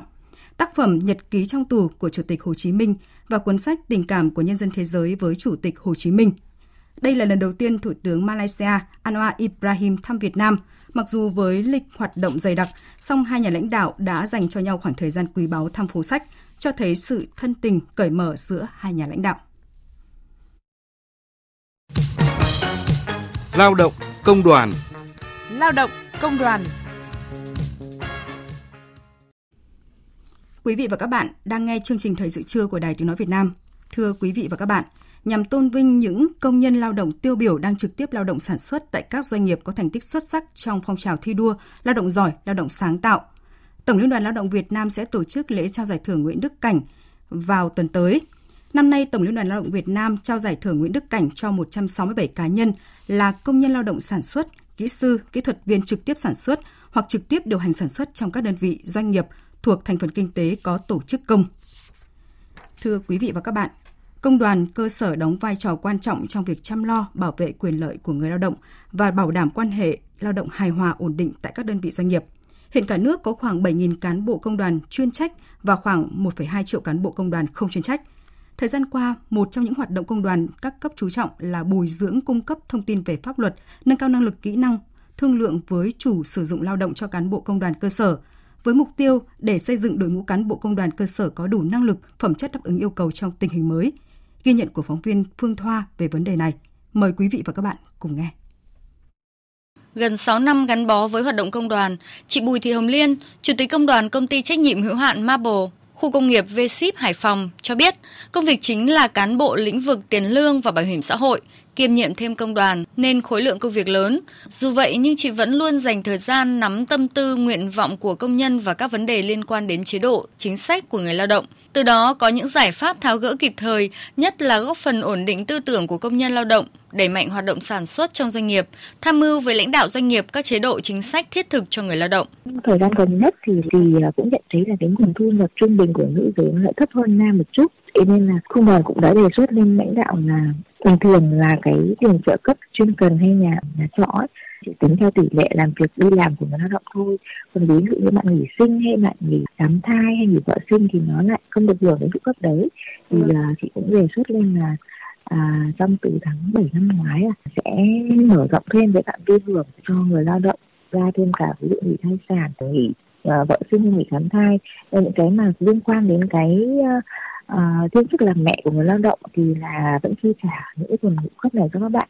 tác phẩm Nhật ký trong tù của Chủ tịch Hồ Chí Minh và cuốn sách Tình cảm của nhân dân thế giới với Chủ tịch Hồ Chí Minh. Đây là lần đầu tiên Thủ tướng Malaysia Anwar Ibrahim thăm Việt Nam – Mặc dù với lịch hoạt động dày đặc, song hai nhà lãnh đạo đã dành cho nhau khoảng thời gian quý báu thăm phố sách, cho thấy sự thân tình cởi mở giữa hai nhà lãnh đạo. Lao động công đoàn Lao động công đoàn Quý vị và các bạn đang nghe chương trình Thời sự trưa của Đài Tiếng Nói Việt Nam. Thưa quý vị và các bạn, nhằm tôn vinh những công nhân lao động tiêu biểu đang trực tiếp lao động sản xuất tại các doanh nghiệp có thành tích xuất sắc trong phong trào thi đua, lao động giỏi, lao động sáng tạo. Tổng Liên đoàn Lao động Việt Nam sẽ tổ chức lễ trao giải thưởng Nguyễn Đức Cảnh vào tuần tới. Năm nay, Tổng Liên đoàn Lao động Việt Nam trao giải thưởng Nguyễn Đức Cảnh cho 167 cá nhân là công nhân lao động sản xuất, kỹ sư, kỹ thuật viên trực tiếp sản xuất hoặc trực tiếp điều hành sản xuất trong các đơn vị doanh nghiệp thuộc thành phần kinh tế có tổ chức công. Thưa quý vị và các bạn, Công đoàn cơ sở đóng vai trò quan trọng trong việc chăm lo, bảo vệ quyền lợi của người lao động và bảo đảm quan hệ lao động hài hòa ổn định tại các đơn vị doanh nghiệp. Hiện cả nước có khoảng 7.000 cán bộ công đoàn chuyên trách và khoảng 1,2 triệu cán bộ công đoàn không chuyên trách. Thời gian qua, một trong những hoạt động công đoàn các cấp chú trọng là bồi dưỡng cung cấp thông tin về pháp luật, nâng cao năng lực kỹ năng, thương lượng với chủ sử dụng lao động cho cán bộ công đoàn cơ sở, với mục tiêu để xây dựng đội ngũ cán bộ công đoàn cơ sở có đủ năng lực, phẩm chất đáp ứng yêu cầu trong tình hình mới – Ghi nhận của phóng viên Phương Thoa về vấn đề này. Mời quý vị và các bạn cùng nghe. Gần 6 năm gắn bó với hoạt động công đoàn, chị Bùi Thị Hồng Liên, Chủ tịch Công đoàn Công ty Trách nhiệm hữu hạn Marble, khu công nghiệp V-Ship Hải Phòng cho biết, công việc chính là cán bộ lĩnh vực tiền lương và bảo hiểm xã hội, kiêm nhiệm thêm công đoàn nên khối lượng công việc lớn. Dù vậy nhưng chị vẫn luôn dành thời gian nắm tâm tư nguyện vọng của công nhân và các vấn đề liên quan đến chế độ, chính sách của người lao động từ đó có những giải pháp tháo gỡ kịp thời, nhất là góp phần ổn định tư tưởng của công nhân lao động, đẩy mạnh hoạt động sản xuất trong doanh nghiệp, tham mưu với lãnh đạo doanh nghiệp các chế độ chính sách thiết thực cho người lao động. Thời gian gần nhất thì thì à, cũng nhận thấy là cái nguồn thu nhập trung bình của nữ giới lại thấp hơn nam một chút. Thế nên là công đoàn cũng đã đề xuất lên lãnh đạo là bình thường là cái tiền trợ cấp chuyên cần hay nhà nhà trọ ấy, chỉ tính theo tỷ lệ làm việc đi làm của người lao động thôi. Còn ví dụ như bạn nghỉ sinh hay bạn nghỉ đám thai hay nghỉ vợ sinh thì nó lại không được hưởng đến phụ cấp đấy. Thì uh, chị cũng đề xuất lên là à, trong từ tháng 7 năm ngoái à, sẽ mở rộng thêm cái phạm vi hưởng cho người lao động ra thêm cả ví dụ nghỉ thai sản nghỉ uh, vợ sinh nghỉ khám thai. Những cái mà liên quan đến cái uh, uh, thiên chức làm mẹ của người lao động thì là vẫn chi trả những phần phụ cấp này cho các bạn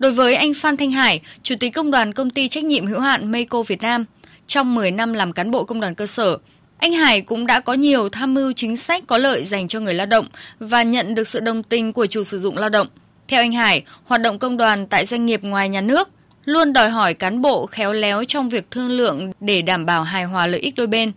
Đối với anh Phan Thanh Hải, Chủ tịch Công đoàn Công ty Trách nhiệm hữu hạn Meiko Việt Nam, trong 10 năm làm cán bộ công đoàn cơ sở, anh Hải cũng đã có nhiều tham mưu chính sách có lợi dành cho người lao động và nhận được sự đồng tình của chủ sử dụng lao động. Theo anh Hải, hoạt động công đoàn tại doanh nghiệp ngoài nhà nước luôn đòi hỏi cán bộ khéo léo trong việc thương lượng để đảm bảo hài hòa lợi ích đôi bên.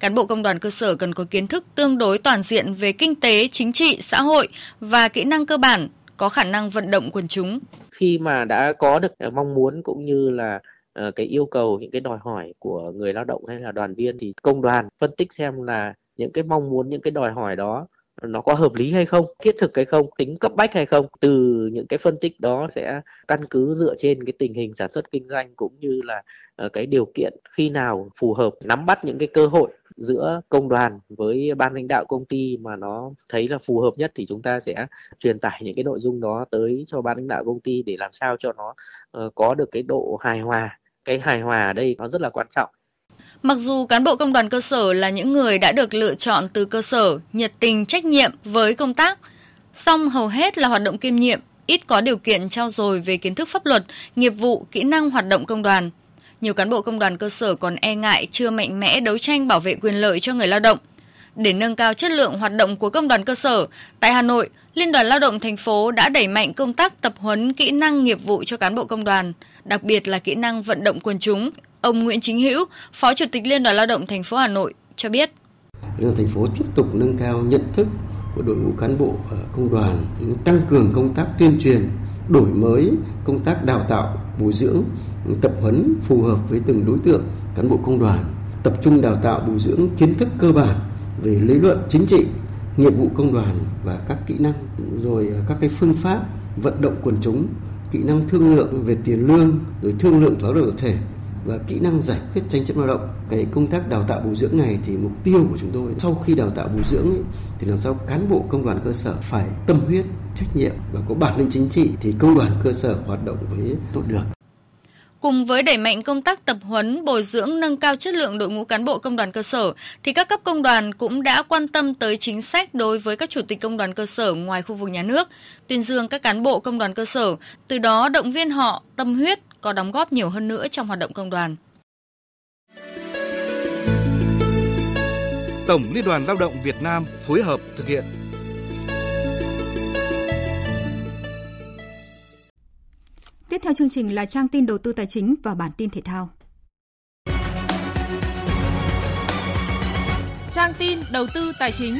Cán bộ công đoàn cơ sở cần có kiến thức tương đối toàn diện về kinh tế, chính trị, xã hội và kỹ năng cơ bản, có khả năng vận động quần chúng khi mà đã có được ờ, mong muốn cũng như là ờ, cái yêu cầu những cái đòi hỏi của người lao động hay là đoàn viên thì công đoàn phân tích xem là những cái mong muốn những cái đòi hỏi đó nó có hợp lý hay không, thiết thực hay không, tính cấp bách hay không. Từ những cái phân tích đó sẽ căn cứ dựa trên cái tình hình sản xuất kinh doanh cũng như là ờ, cái điều kiện khi nào phù hợp nắm bắt những cái cơ hội giữa công đoàn với ban lãnh đạo công ty mà nó thấy là phù hợp nhất thì chúng ta sẽ truyền tải những cái nội dung đó tới cho ban lãnh đạo công ty để làm sao cho nó uh, có được cái độ hài hòa. Cái hài hòa ở đây nó rất là quan trọng. Mặc dù cán bộ công đoàn cơ sở là những người đã được lựa chọn từ cơ sở, nhiệt tình, trách nhiệm với công tác, song hầu hết là hoạt động kiêm nhiệm, ít có điều kiện trao dồi về kiến thức pháp luật, nghiệp vụ, kỹ năng hoạt động công đoàn nhiều cán bộ công đoàn cơ sở còn e ngại chưa mạnh mẽ đấu tranh bảo vệ quyền lợi cho người lao động. Để nâng cao chất lượng hoạt động của công đoàn cơ sở, tại Hà Nội, Liên đoàn Lao động thành phố đã đẩy mạnh công tác tập huấn kỹ năng nghiệp vụ cho cán bộ công đoàn, đặc biệt là kỹ năng vận động quần chúng. Ông Nguyễn Chính Hữu, Phó Chủ tịch Liên đoàn Lao động thành phố Hà Nội cho biết. Liên đoàn thành phố tiếp tục nâng cao nhận thức của đội ngũ cán bộ công đoàn, tăng cường công tác tuyên truyền, đổi mới công tác đào tạo, bồi dưỡng tập huấn phù hợp với từng đối tượng cán bộ công đoàn, tập trung đào tạo bồi dưỡng kiến thức cơ bản về lý luận chính trị, nghiệp vụ công đoàn và các kỹ năng rồi à, các cái phương pháp vận động quần chúng, kỹ năng thương lượng về tiền lương, rồi thương lượng thỏa thuận thể và kỹ năng giải quyết tranh chấp lao động. Cái công tác đào tạo bồi dưỡng này thì mục tiêu của chúng tôi sau khi đào tạo bồi dưỡng ấy, thì làm sao cán bộ công đoàn cơ sở phải tâm huyết, trách nhiệm và có bản lĩnh chính trị thì công đoàn cơ sở hoạt động với tốt được. Cùng với đẩy mạnh công tác tập huấn, bồi dưỡng nâng cao chất lượng đội ngũ cán bộ công đoàn cơ sở thì các cấp công đoàn cũng đã quan tâm tới chính sách đối với các chủ tịch công đoàn cơ sở ngoài khu vực nhà nước, tuyên dương các cán bộ công đoàn cơ sở, từ đó động viên họ tâm huyết có đóng góp nhiều hơn nữa trong hoạt động công đoàn. Tổng Liên đoàn Lao động Việt Nam phối hợp thực hiện Tiếp theo chương trình là trang tin đầu tư tài chính và bản tin thể thao. Trang tin đầu tư tài chính.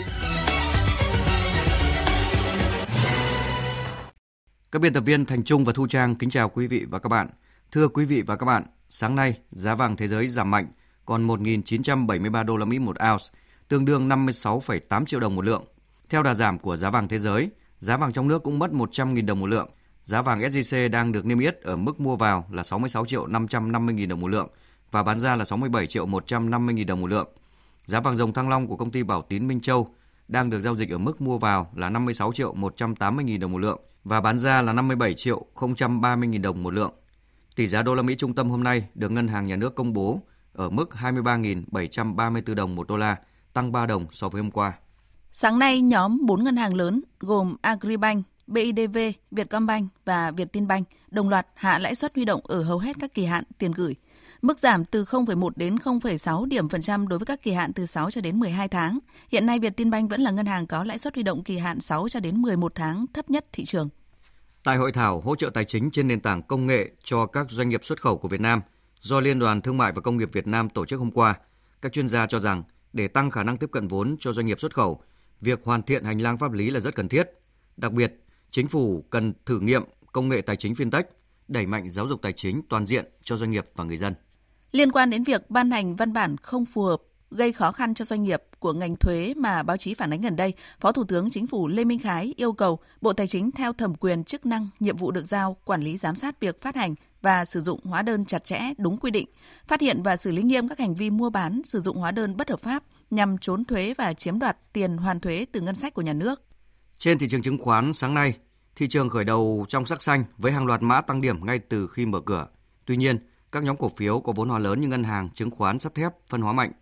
Các biên tập viên Thành Trung và Thu Trang kính chào quý vị và các bạn. Thưa quý vị và các bạn, sáng nay giá vàng thế giới giảm mạnh còn 1.973 đô la Mỹ một ounce, tương đương 56,8 triệu đồng một lượng. Theo đà giảm của giá vàng thế giới, giá vàng trong nước cũng mất 100.000 đồng một lượng Giá vàng SJC đang được niêm yết ở mức mua vào là 66 triệu 550 nghìn đồng một lượng và bán ra là 67 triệu 150 nghìn đồng một lượng. Giá vàng dòng thăng long của công ty Bảo Tín Minh Châu đang được giao dịch ở mức mua vào là 56 triệu 180 nghìn đồng một lượng và bán ra là 57 triệu 030 nghìn đồng một lượng. Tỷ giá đô la Mỹ trung tâm hôm nay được Ngân hàng Nhà nước công bố ở mức 23.734 đồng một đô la, tăng 3 đồng so với hôm qua. Sáng nay, nhóm 4 ngân hàng lớn gồm Agribank, BIDV, Vietcombank và Vietinbank đồng loạt hạ lãi suất huy động ở hầu hết các kỳ hạn tiền gửi. Mức giảm từ 0,1 đến 0,6 điểm phần trăm đối với các kỳ hạn từ 6 cho đến 12 tháng. Hiện nay Vietinbank vẫn là ngân hàng có lãi suất huy động kỳ hạn 6 cho đến 11 tháng thấp nhất thị trường. Tại hội thảo hỗ trợ tài chính trên nền tảng công nghệ cho các doanh nghiệp xuất khẩu của Việt Nam do Liên đoàn Thương mại và Công nghiệp Việt Nam tổ chức hôm qua, các chuyên gia cho rằng để tăng khả năng tiếp cận vốn cho doanh nghiệp xuất khẩu, việc hoàn thiện hành lang pháp lý là rất cần thiết. Đặc biệt, chính phủ cần thử nghiệm công nghệ tài chính fintech, đẩy mạnh giáo dục tài chính toàn diện cho doanh nghiệp và người dân. Liên quan đến việc ban hành văn bản không phù hợp gây khó khăn cho doanh nghiệp của ngành thuế mà báo chí phản ánh gần đây, Phó Thủ tướng Chính phủ Lê Minh Khái yêu cầu Bộ Tài chính theo thẩm quyền chức năng, nhiệm vụ được giao quản lý giám sát việc phát hành và sử dụng hóa đơn chặt chẽ đúng quy định, phát hiện và xử lý nghiêm các hành vi mua bán, sử dụng hóa đơn bất hợp pháp nhằm trốn thuế và chiếm đoạt tiền hoàn thuế từ ngân sách của nhà nước. Trên thị trường chứng khoán sáng nay, thị trường khởi đầu trong sắc xanh với hàng loạt mã tăng điểm ngay từ khi mở cửa. Tuy nhiên, các nhóm cổ phiếu có vốn hóa lớn như ngân hàng, chứng khoán, sắt thép, phân hóa mạnh.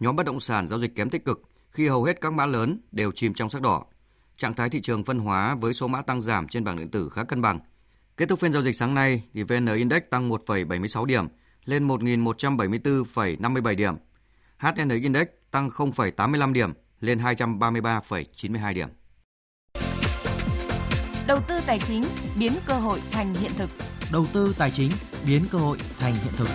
Nhóm bất động sản giao dịch kém tích cực khi hầu hết các mã lớn đều chìm trong sắc đỏ. Trạng thái thị trường phân hóa với số mã tăng giảm trên bảng điện tử khá cân bằng. Kết thúc phiên giao dịch sáng nay, thì VN Index tăng 1,76 điểm lên 1.174,57 điểm. HN Index tăng 0,85 điểm lên 233,92 điểm. Đầu tư tài chính biến cơ hội thành hiện thực. Đầu tư tài chính biến cơ hội thành hiện thực.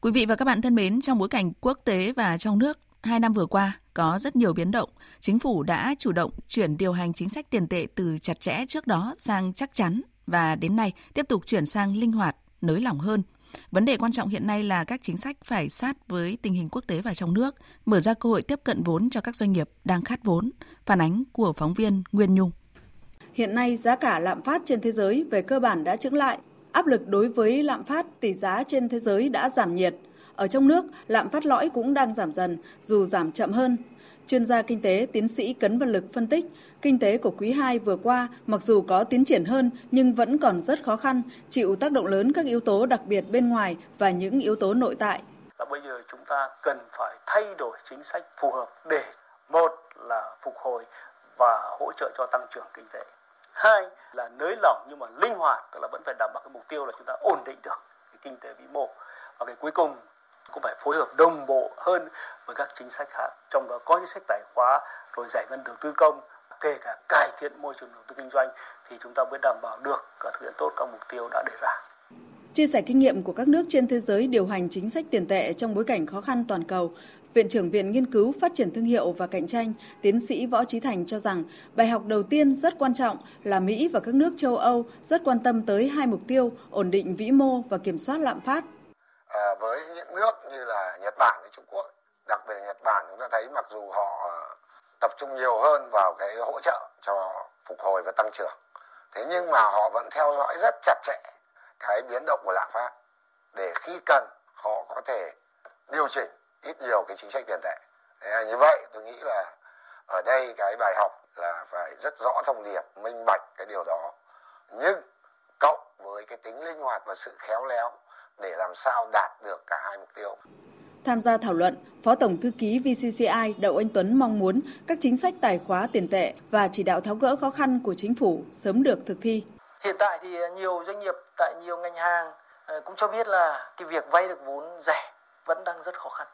Quý vị và các bạn thân mến, trong bối cảnh quốc tế và trong nước, hai năm vừa qua có rất nhiều biến động. Chính phủ đã chủ động chuyển điều hành chính sách tiền tệ từ chặt chẽ trước đó sang chắc chắn và đến nay tiếp tục chuyển sang linh hoạt, nới lỏng hơn. Vấn đề quan trọng hiện nay là các chính sách phải sát với tình hình quốc tế và trong nước, mở ra cơ hội tiếp cận vốn cho các doanh nghiệp đang khát vốn. Phản ánh của phóng viên Nguyên Nhung. Hiện nay giá cả lạm phát trên thế giới về cơ bản đã chững lại. Áp lực đối với lạm phát tỷ giá trên thế giới đã giảm nhiệt. Ở trong nước, lạm phát lõi cũng đang giảm dần, dù giảm chậm hơn. Chuyên gia kinh tế tiến sĩ Cấn Văn Lực phân tích, kinh tế của quý 2 vừa qua mặc dù có tiến triển hơn nhưng vẫn còn rất khó khăn, chịu tác động lớn các yếu tố đặc biệt bên ngoài và những yếu tố nội tại. Là bây giờ chúng ta cần phải thay đổi chính sách phù hợp để một là phục hồi và hỗ trợ cho tăng trưởng kinh tế. Hai là nới lỏng nhưng mà linh hoạt, tức là vẫn phải đảm bảo cái mục tiêu là chúng ta ổn định được cái kinh tế vĩ mô. Và cái cuối cùng cũng phải phối hợp đồng bộ hơn với các chính sách khác trong đó có chính sách tài khóa rồi giải ngân đầu tư công kể cả cải thiện môi trường đầu tư kinh doanh thì chúng ta mới đảm bảo được và thực hiện tốt các mục tiêu đã đề ra. Chia sẻ kinh nghiệm của các nước trên thế giới điều hành chính sách tiền tệ trong bối cảnh khó khăn toàn cầu, Viện trưởng Viện Nghiên cứu Phát triển Thương hiệu và Cạnh tranh, tiến sĩ Võ Trí Thành cho rằng bài học đầu tiên rất quan trọng là Mỹ và các nước châu Âu rất quan tâm tới hai mục tiêu ổn định vĩ mô và kiểm soát lạm phát à, với những nước như là Nhật Bản với Trung Quốc đặc biệt là Nhật Bản chúng ta thấy mặc dù họ ờ, tập trung nhiều hơn vào cái hỗ trợ cho phục hồi và tăng trưởng thế nhưng mà họ vẫn theo dõi rất chặt chẽ cái biến động của lạm phát để khi cần họ có thể điều chỉnh ít nhiều cái chính sách tiền tệ. Thế như vậy tôi nghĩ là ở đây cái bài học là phải rất rõ thông điệp minh bạch cái điều đó. Nhưng cộng với cái tính linh hoạt và sự khéo léo để làm sao đạt được cả hai mục tiêu. Tham gia thảo luận, Phó Tổng Thư ký VCCI Đậu Anh Tuấn mong muốn các chính sách tài khóa tiền tệ và chỉ đạo tháo gỡ khó khăn của chính phủ sớm được thực thi. Hiện tại thì nhiều doanh nghiệp tại nhiều ngành hàng ờ, cũng cho biết là cái việc vay được vốn rẻ vẫn đang rất khó khăn.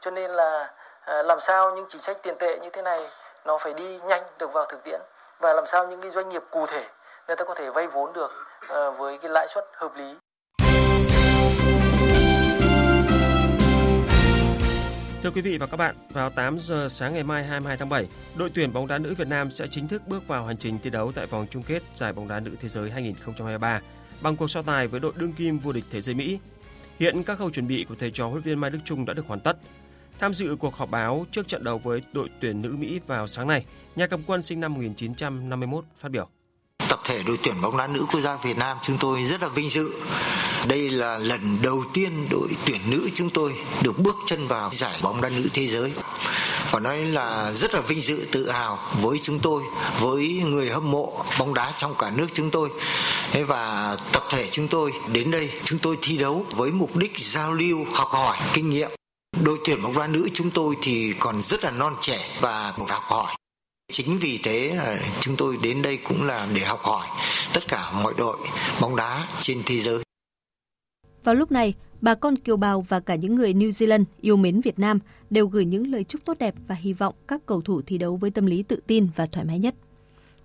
Cho nên là ờ, làm sao những chính sách tiền tệ như thế này nó phải đi nhanh được vào thực tiễn và làm sao những cái doanh nghiệp cụ thể người ta có thể vay vốn được với cái lãi suất hợp lý Thưa quý vị và các bạn, vào 8 giờ sáng ngày mai 22 tháng 7, đội tuyển bóng đá nữ Việt Nam sẽ chính thức bước vào hành trình thi đấu tại vòng chung kết giải bóng đá nữ thế giới 2023 bằng cuộc so tài với đội đương kim vô địch thế giới Mỹ. Hiện các khâu chuẩn bị của thầy trò huấn viên Mai Đức Chung đã được hoàn tất. Tham dự cuộc họp báo trước trận đấu với đội tuyển nữ Mỹ vào sáng nay, nhà cầm quân sinh năm 1951 phát biểu tập thể đội tuyển bóng đá nữ quốc gia Việt Nam chúng tôi rất là vinh dự. Đây là lần đầu tiên đội tuyển nữ chúng tôi được bước chân vào giải bóng đá nữ thế giới. Và nói là rất là vinh dự tự hào với chúng tôi, với người hâm mộ bóng đá trong cả nước chúng tôi. Thế và tập thể chúng tôi đến đây chúng tôi thi đấu với mục đích giao lưu, học hỏi kinh nghiệm. Đội tuyển bóng đá nữ chúng tôi thì còn rất là non trẻ và học hỏi Chính vì thế là chúng tôi đến đây cũng là để học hỏi tất cả mọi đội bóng đá trên thế giới. Vào lúc này, bà con kiều bào và cả những người New Zealand yêu mến Việt Nam đều gửi những lời chúc tốt đẹp và hy vọng các cầu thủ thi đấu với tâm lý tự tin và thoải mái nhất.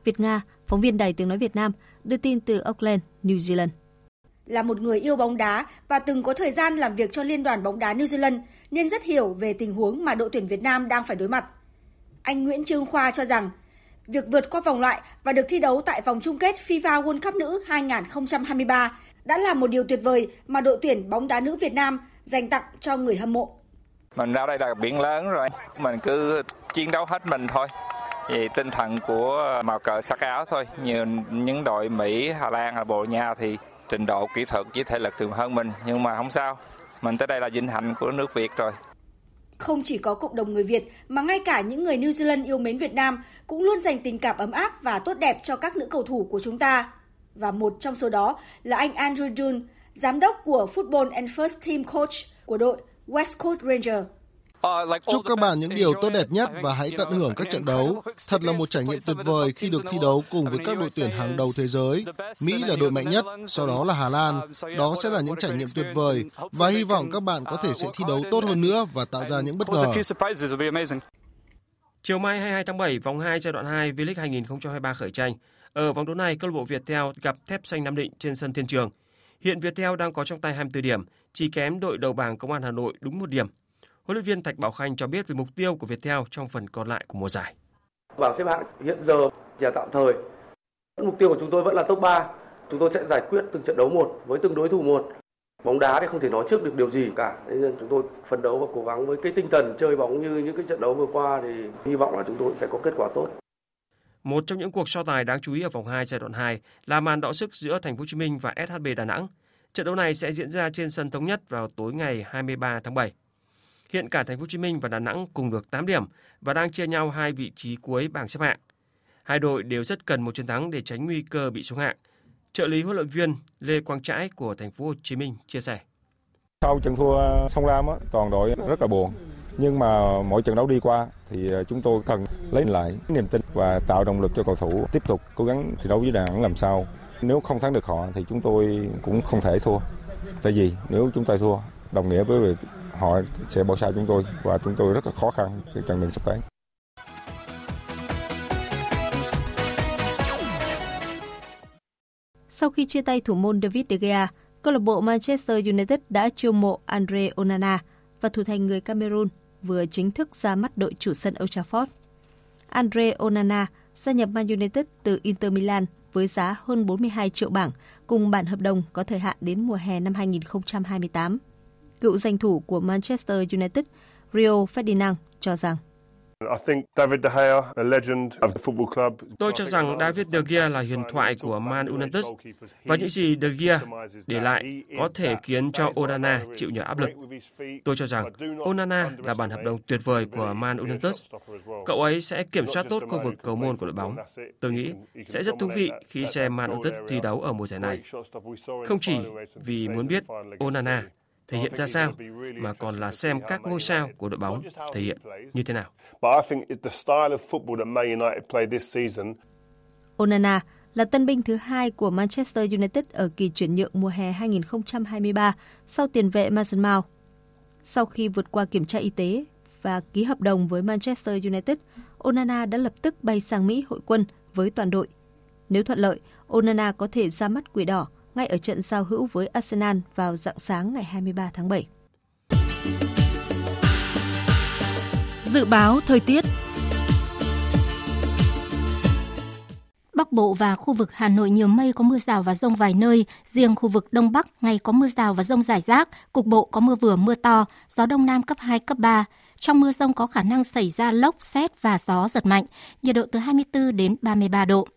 Việt Nga, phóng viên Đài Tiếng Nói Việt Nam, đưa tin từ Auckland, New Zealand. Là một người yêu bóng đá và từng có thời gian làm việc cho Liên đoàn bóng đá New Zealand nên rất hiểu về tình huống mà đội tuyển Việt Nam đang phải đối mặt. Anh Nguyễn Trương Khoa cho rằng việc vượt qua vòng loại và được thi đấu tại vòng chung kết FIFA World Cup nữ 2023 đã là một điều tuyệt vời mà đội tuyển bóng đá nữ Việt Nam dành tặng cho người hâm mộ. Mình ra đây là biển lớn rồi, mình cứ chiến đấu hết mình thôi. Vì tinh thần của màu cờ sắc áo thôi. Nhiều những đội Mỹ, Hà Lan, hay Bồ Nha thì trình độ kỹ thuật với thể lực thường hơn mình. Nhưng mà không sao, mình tới đây là vinh hạnh của nước Việt rồi. Không chỉ có cộng đồng người Việt mà ngay cả những người New Zealand yêu mến Việt Nam cũng luôn dành tình cảm ấm áp và tốt đẹp cho các nữ cầu thủ của chúng ta. Và một trong số đó là anh Andrew Dunn, giám đốc của Football and First Team Coach của đội West Coast Ranger. Chúc các bạn những điều tốt đẹp nhất và hãy tận hưởng các trận đấu. Thật là một trải nghiệm tuyệt vời khi được thi đấu cùng với các đội tuyển hàng đầu thế giới. Mỹ là đội mạnh nhất, sau đó là Hà Lan. Đó sẽ là những trải nghiệm tuyệt vời và hy vọng các bạn có thể sẽ thi đấu tốt hơn nữa và tạo ra những bất ngờ. Chiều mai 22 tháng 7, vòng 2 giai đoạn 2 V-League 2023 khởi tranh. Ở vòng đấu này, câu lạc bộ Viettel gặp Thép Xanh Nam Định trên sân Thiên Trường. Hiện Viettel đang có trong tay 24 điểm, chỉ kém đội đầu bảng Công an Hà Nội đúng một điểm. Huấn luyện viên Thạch Bảo Khanh cho biết về mục tiêu của Viettel trong phần còn lại của mùa giải. Bảng xếp hạng hiện giờ chỉ là tạm thời. Mục tiêu của chúng tôi vẫn là top 3. Chúng tôi sẽ giải quyết từng trận đấu một với từng đối thủ một. Bóng đá thì không thể nói trước được điều gì cả. Nên chúng tôi phấn đấu và cố gắng với cái tinh thần chơi bóng như những cái trận đấu vừa qua thì hy vọng là chúng tôi sẽ có kết quả tốt. Một trong những cuộc so tài đáng chú ý ở vòng 2 giai đoạn 2 là màn đọ sức giữa Thành phố Hồ Chí Minh và SHB Đà Nẵng. Trận đấu này sẽ diễn ra trên sân thống nhất vào tối ngày 23 tháng 7. Hiện cả Thành phố Hồ Chí Minh và Đà Nẵng cùng được 8 điểm và đang chia nhau hai vị trí cuối bảng xếp hạng. Hai đội đều rất cần một chiến thắng để tránh nguy cơ bị xuống hạng. Trợ lý huấn luyện viên Lê Quang Trãi của Thành phố Hồ Chí Minh chia sẻ. Sau trận thua Sông Lam, toàn đội rất là buồn. Nhưng mà mỗi trận đấu đi qua thì ờ, chúng tôi cần lấy lại niềm tin và tạo động lực cho cầu thủ tiếp tục cố gắng thi đấu với Đà Nẵng làm sao. Nếu không thắng được họ thì chúng tôi cũng không thể thua. Tại vì nếu chúng ta thua, đồng nghĩa với việc họ sẽ bỏ xa chúng tôi và chúng tôi rất là khó khăn cái trận đường sắp tới. Sau khi chia tay thủ môn David De Gea, câu lạc bộ Manchester United đã chiêu mộ Andre Onana và thủ thành người Cameroon vừa chính thức ra mắt đội chủ sân Old Trafford. Andre Onana gia nhập Man United từ Inter Milan với giá hơn 42 triệu bảng cùng bản hợp đồng có thời hạn đến mùa hè năm 2028. Cựu danh thủ của Manchester United, Rio Ferdinand, cho rằng Tôi cho rằng David De Gea là huyền thoại của Man United và những gì De Gea để lại có thể khiến cho Onana chịu nhiều áp lực. Tôi cho rằng Onana là bản hợp đồng tuyệt vời của Man United. Cậu ấy sẽ kiểm soát tốt khu vực cầu môn của đội bóng. Tôi nghĩ sẽ rất thú vị khi xem Man United thi đấu ở mùa giải này. Không chỉ vì muốn biết Onana thể hiện ra sao, mà còn là xem các ngôi sao của đội bóng thể hiện như thế nào. Onana là tân binh thứ hai của Manchester United ở kỳ chuyển nhượng mùa hè 2023 sau tiền vệ Mason Mount. Sau khi vượt qua kiểm tra y tế và ký hợp đồng với Manchester United, Onana đã lập tức bay sang Mỹ hội quân với toàn đội. Nếu thuận lợi, Onana có thể ra mắt quỷ đỏ ngay ở trận giao hữu với Arsenal vào dạng sáng ngày 23 tháng 7. Dự báo thời tiết Bắc Bộ và khu vực Hà Nội nhiều mây có mưa rào và rông vài nơi, riêng khu vực Đông Bắc ngày có mưa rào và rông rải rác, cục bộ có mưa vừa mưa to, gió Đông Nam cấp 2, cấp 3. Trong mưa rông có khả năng xảy ra lốc, xét và gió giật mạnh, nhiệt độ từ 24 đến 33 độ.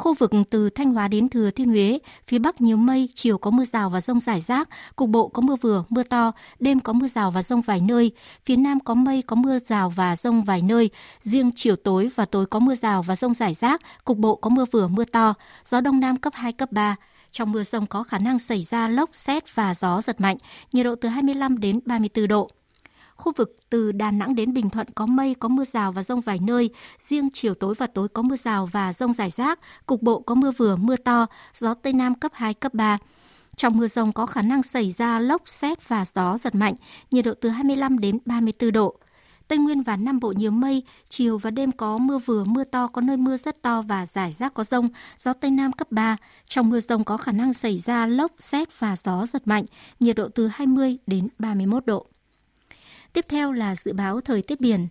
Khu vực từ Thanh Hóa đến Thừa Thiên Huế, phía Bắc nhiều mây, chiều có mưa rào và rông rải rác, cục bộ có mưa vừa, mưa to, đêm có mưa rào và rông vài nơi. Phía Nam có mây, có mưa rào và rông vài nơi. Riêng chiều tối và tối có mưa rào và rông rải rác, cục bộ có mưa vừa, mưa to, gió Đông Nam cấp 2, cấp 3. Trong mưa rông có khả năng xảy ra lốc, xét và gió giật mạnh, nhiệt độ từ 25 đến 34 độ. Khu vực từ Đà Nẵng đến Bình Thuận có mây, có mưa rào và rông vài nơi. Riêng chiều tối và tối có mưa rào và rông rải rác. Cục bộ có mưa vừa, mưa to, gió Tây Nam cấp 2, cấp 3. Trong mưa rông có khả năng xảy ra lốc, xét và gió giật mạnh, nhiệt độ từ 25 đến 34 độ. Tây Nguyên và Nam Bộ nhiều mây, chiều và đêm có mưa vừa, mưa to, có nơi mưa rất to và rải rác có rông, gió Tây Nam cấp 3. Trong mưa rông có khả năng xảy ra lốc, xét và gió giật mạnh, nhiệt độ từ 20 đến 31 độ. Tiếp theo là dự báo thời tiết biển.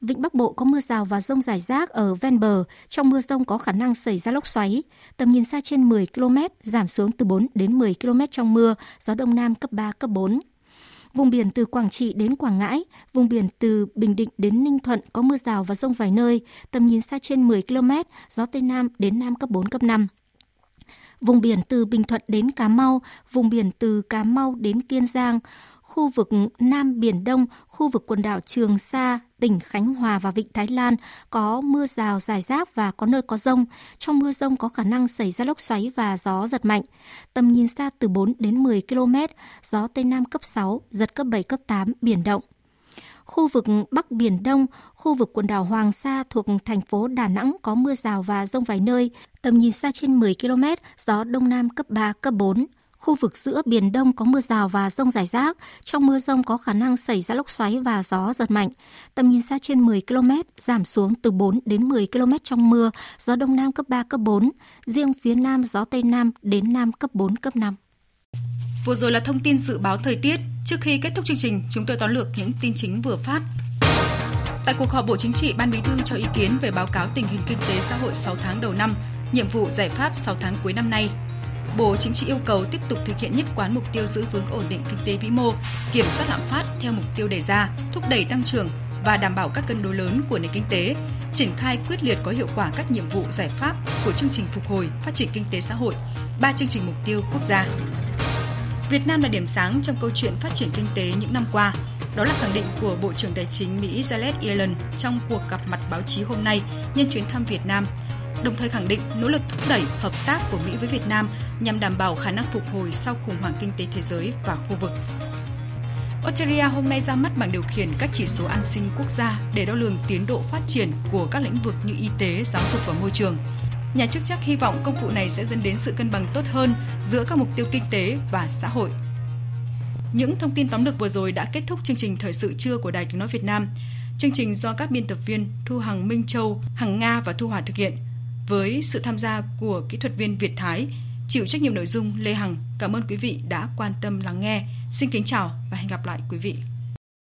Vịnh Bắc Bộ có mưa rào và rông rải rác ở ven bờ. Trong mưa rông có khả năng xảy ra lốc xoáy. Tầm nhìn xa trên 10 km, giảm xuống từ 4 đến 10 km trong mưa, gió Đông Nam cấp 3, cấp 4. Vùng biển từ Quảng Trị đến Quảng Ngãi, vùng biển từ Bình Định đến Ninh Thuận có mưa rào và rông vài nơi, tầm nhìn xa trên 10 km, gió Tây Nam đến Nam cấp 4, cấp 5. Vùng biển từ Bình Thuận đến Cà Mau, vùng biển từ Cà Mau đến Kiên Giang, khu vực Nam Biển Đông, khu vực quần đảo Trường Sa, tỉnh Khánh Hòa và Vịnh Thái Lan có mưa rào rải rác và có nơi có rông. Trong mưa rông có khả năng xảy ra lốc xoáy và gió giật mạnh. Tầm nhìn xa từ 4 đến 10 km, gió Tây Nam cấp 6, giật cấp 7, cấp 8, biển động khu vực Bắc Biển Đông, khu vực quần đảo Hoàng Sa thuộc thành phố Đà Nẵng có mưa rào và rông vài nơi, tầm nhìn xa trên 10 km, gió Đông Nam cấp 3, cấp 4. Khu vực giữa Biển Đông có mưa rào và rông rải rác. Trong mưa rông có khả năng xảy ra lốc xoáy và gió giật mạnh. Tầm nhìn xa trên 10 km, giảm xuống từ 4 đến 10 km trong mưa, gió Đông Nam cấp 3, cấp 4. Riêng phía Nam gió Tây Nam đến Nam cấp 4, cấp 5. Vừa rồi là thông tin dự báo thời tiết. Trước khi kết thúc chương trình, chúng tôi tóm lược những tin chính vừa phát. Tại cuộc họp Bộ Chính trị, Ban Bí thư cho ý kiến về báo cáo tình hình kinh tế xã hội 6 tháng đầu năm, nhiệm vụ giải pháp 6 tháng cuối năm nay Bộ Chính trị yêu cầu tiếp tục thực hiện nhất quán mục tiêu giữ vững ổn định kinh tế vĩ mô, kiểm soát lạm phát theo mục tiêu đề ra, thúc đẩy tăng trưởng và đảm bảo các cân đối lớn của nền kinh tế, triển khai quyết liệt có hiệu quả các nhiệm vụ giải pháp của chương trình phục hồi phát triển kinh tế xã hội, ba chương trình mục tiêu quốc gia. Việt Nam là điểm sáng trong câu chuyện phát triển kinh tế những năm qua. Đó là khẳng định của Bộ trưởng Tài chính Mỹ Janet Yellen trong cuộc gặp mặt báo chí hôm nay nhân chuyến thăm Việt Nam – đồng thời khẳng định nỗ lực thúc đẩy hợp tác của Mỹ với Việt Nam nhằm đảm bảo khả năng phục hồi sau khủng hoảng kinh tế thế giới và khu vực. Australia hôm nay ra mắt bảng điều khiển các chỉ số an sinh quốc gia để đo lường tiến độ phát triển của các lĩnh vực như y tế, giáo dục và môi trường. Nhà chức trách hy vọng công cụ này sẽ dẫn đến sự cân bằng tốt hơn giữa các mục tiêu kinh tế và xã hội. Những thông tin tóm lược vừa rồi đã kết thúc chương trình thời sự trưa của Đài Tiếng nói Việt Nam. Chương trình do các biên tập viên Thu Hằng Minh Châu, Hằng Nga và Thu Hòa thực hiện với sự tham gia của kỹ thuật viên Việt Thái, chịu trách nhiệm nội dung Lê Hằng. Cảm ơn quý vị đã quan tâm lắng nghe. Xin kính chào và hẹn gặp lại quý vị.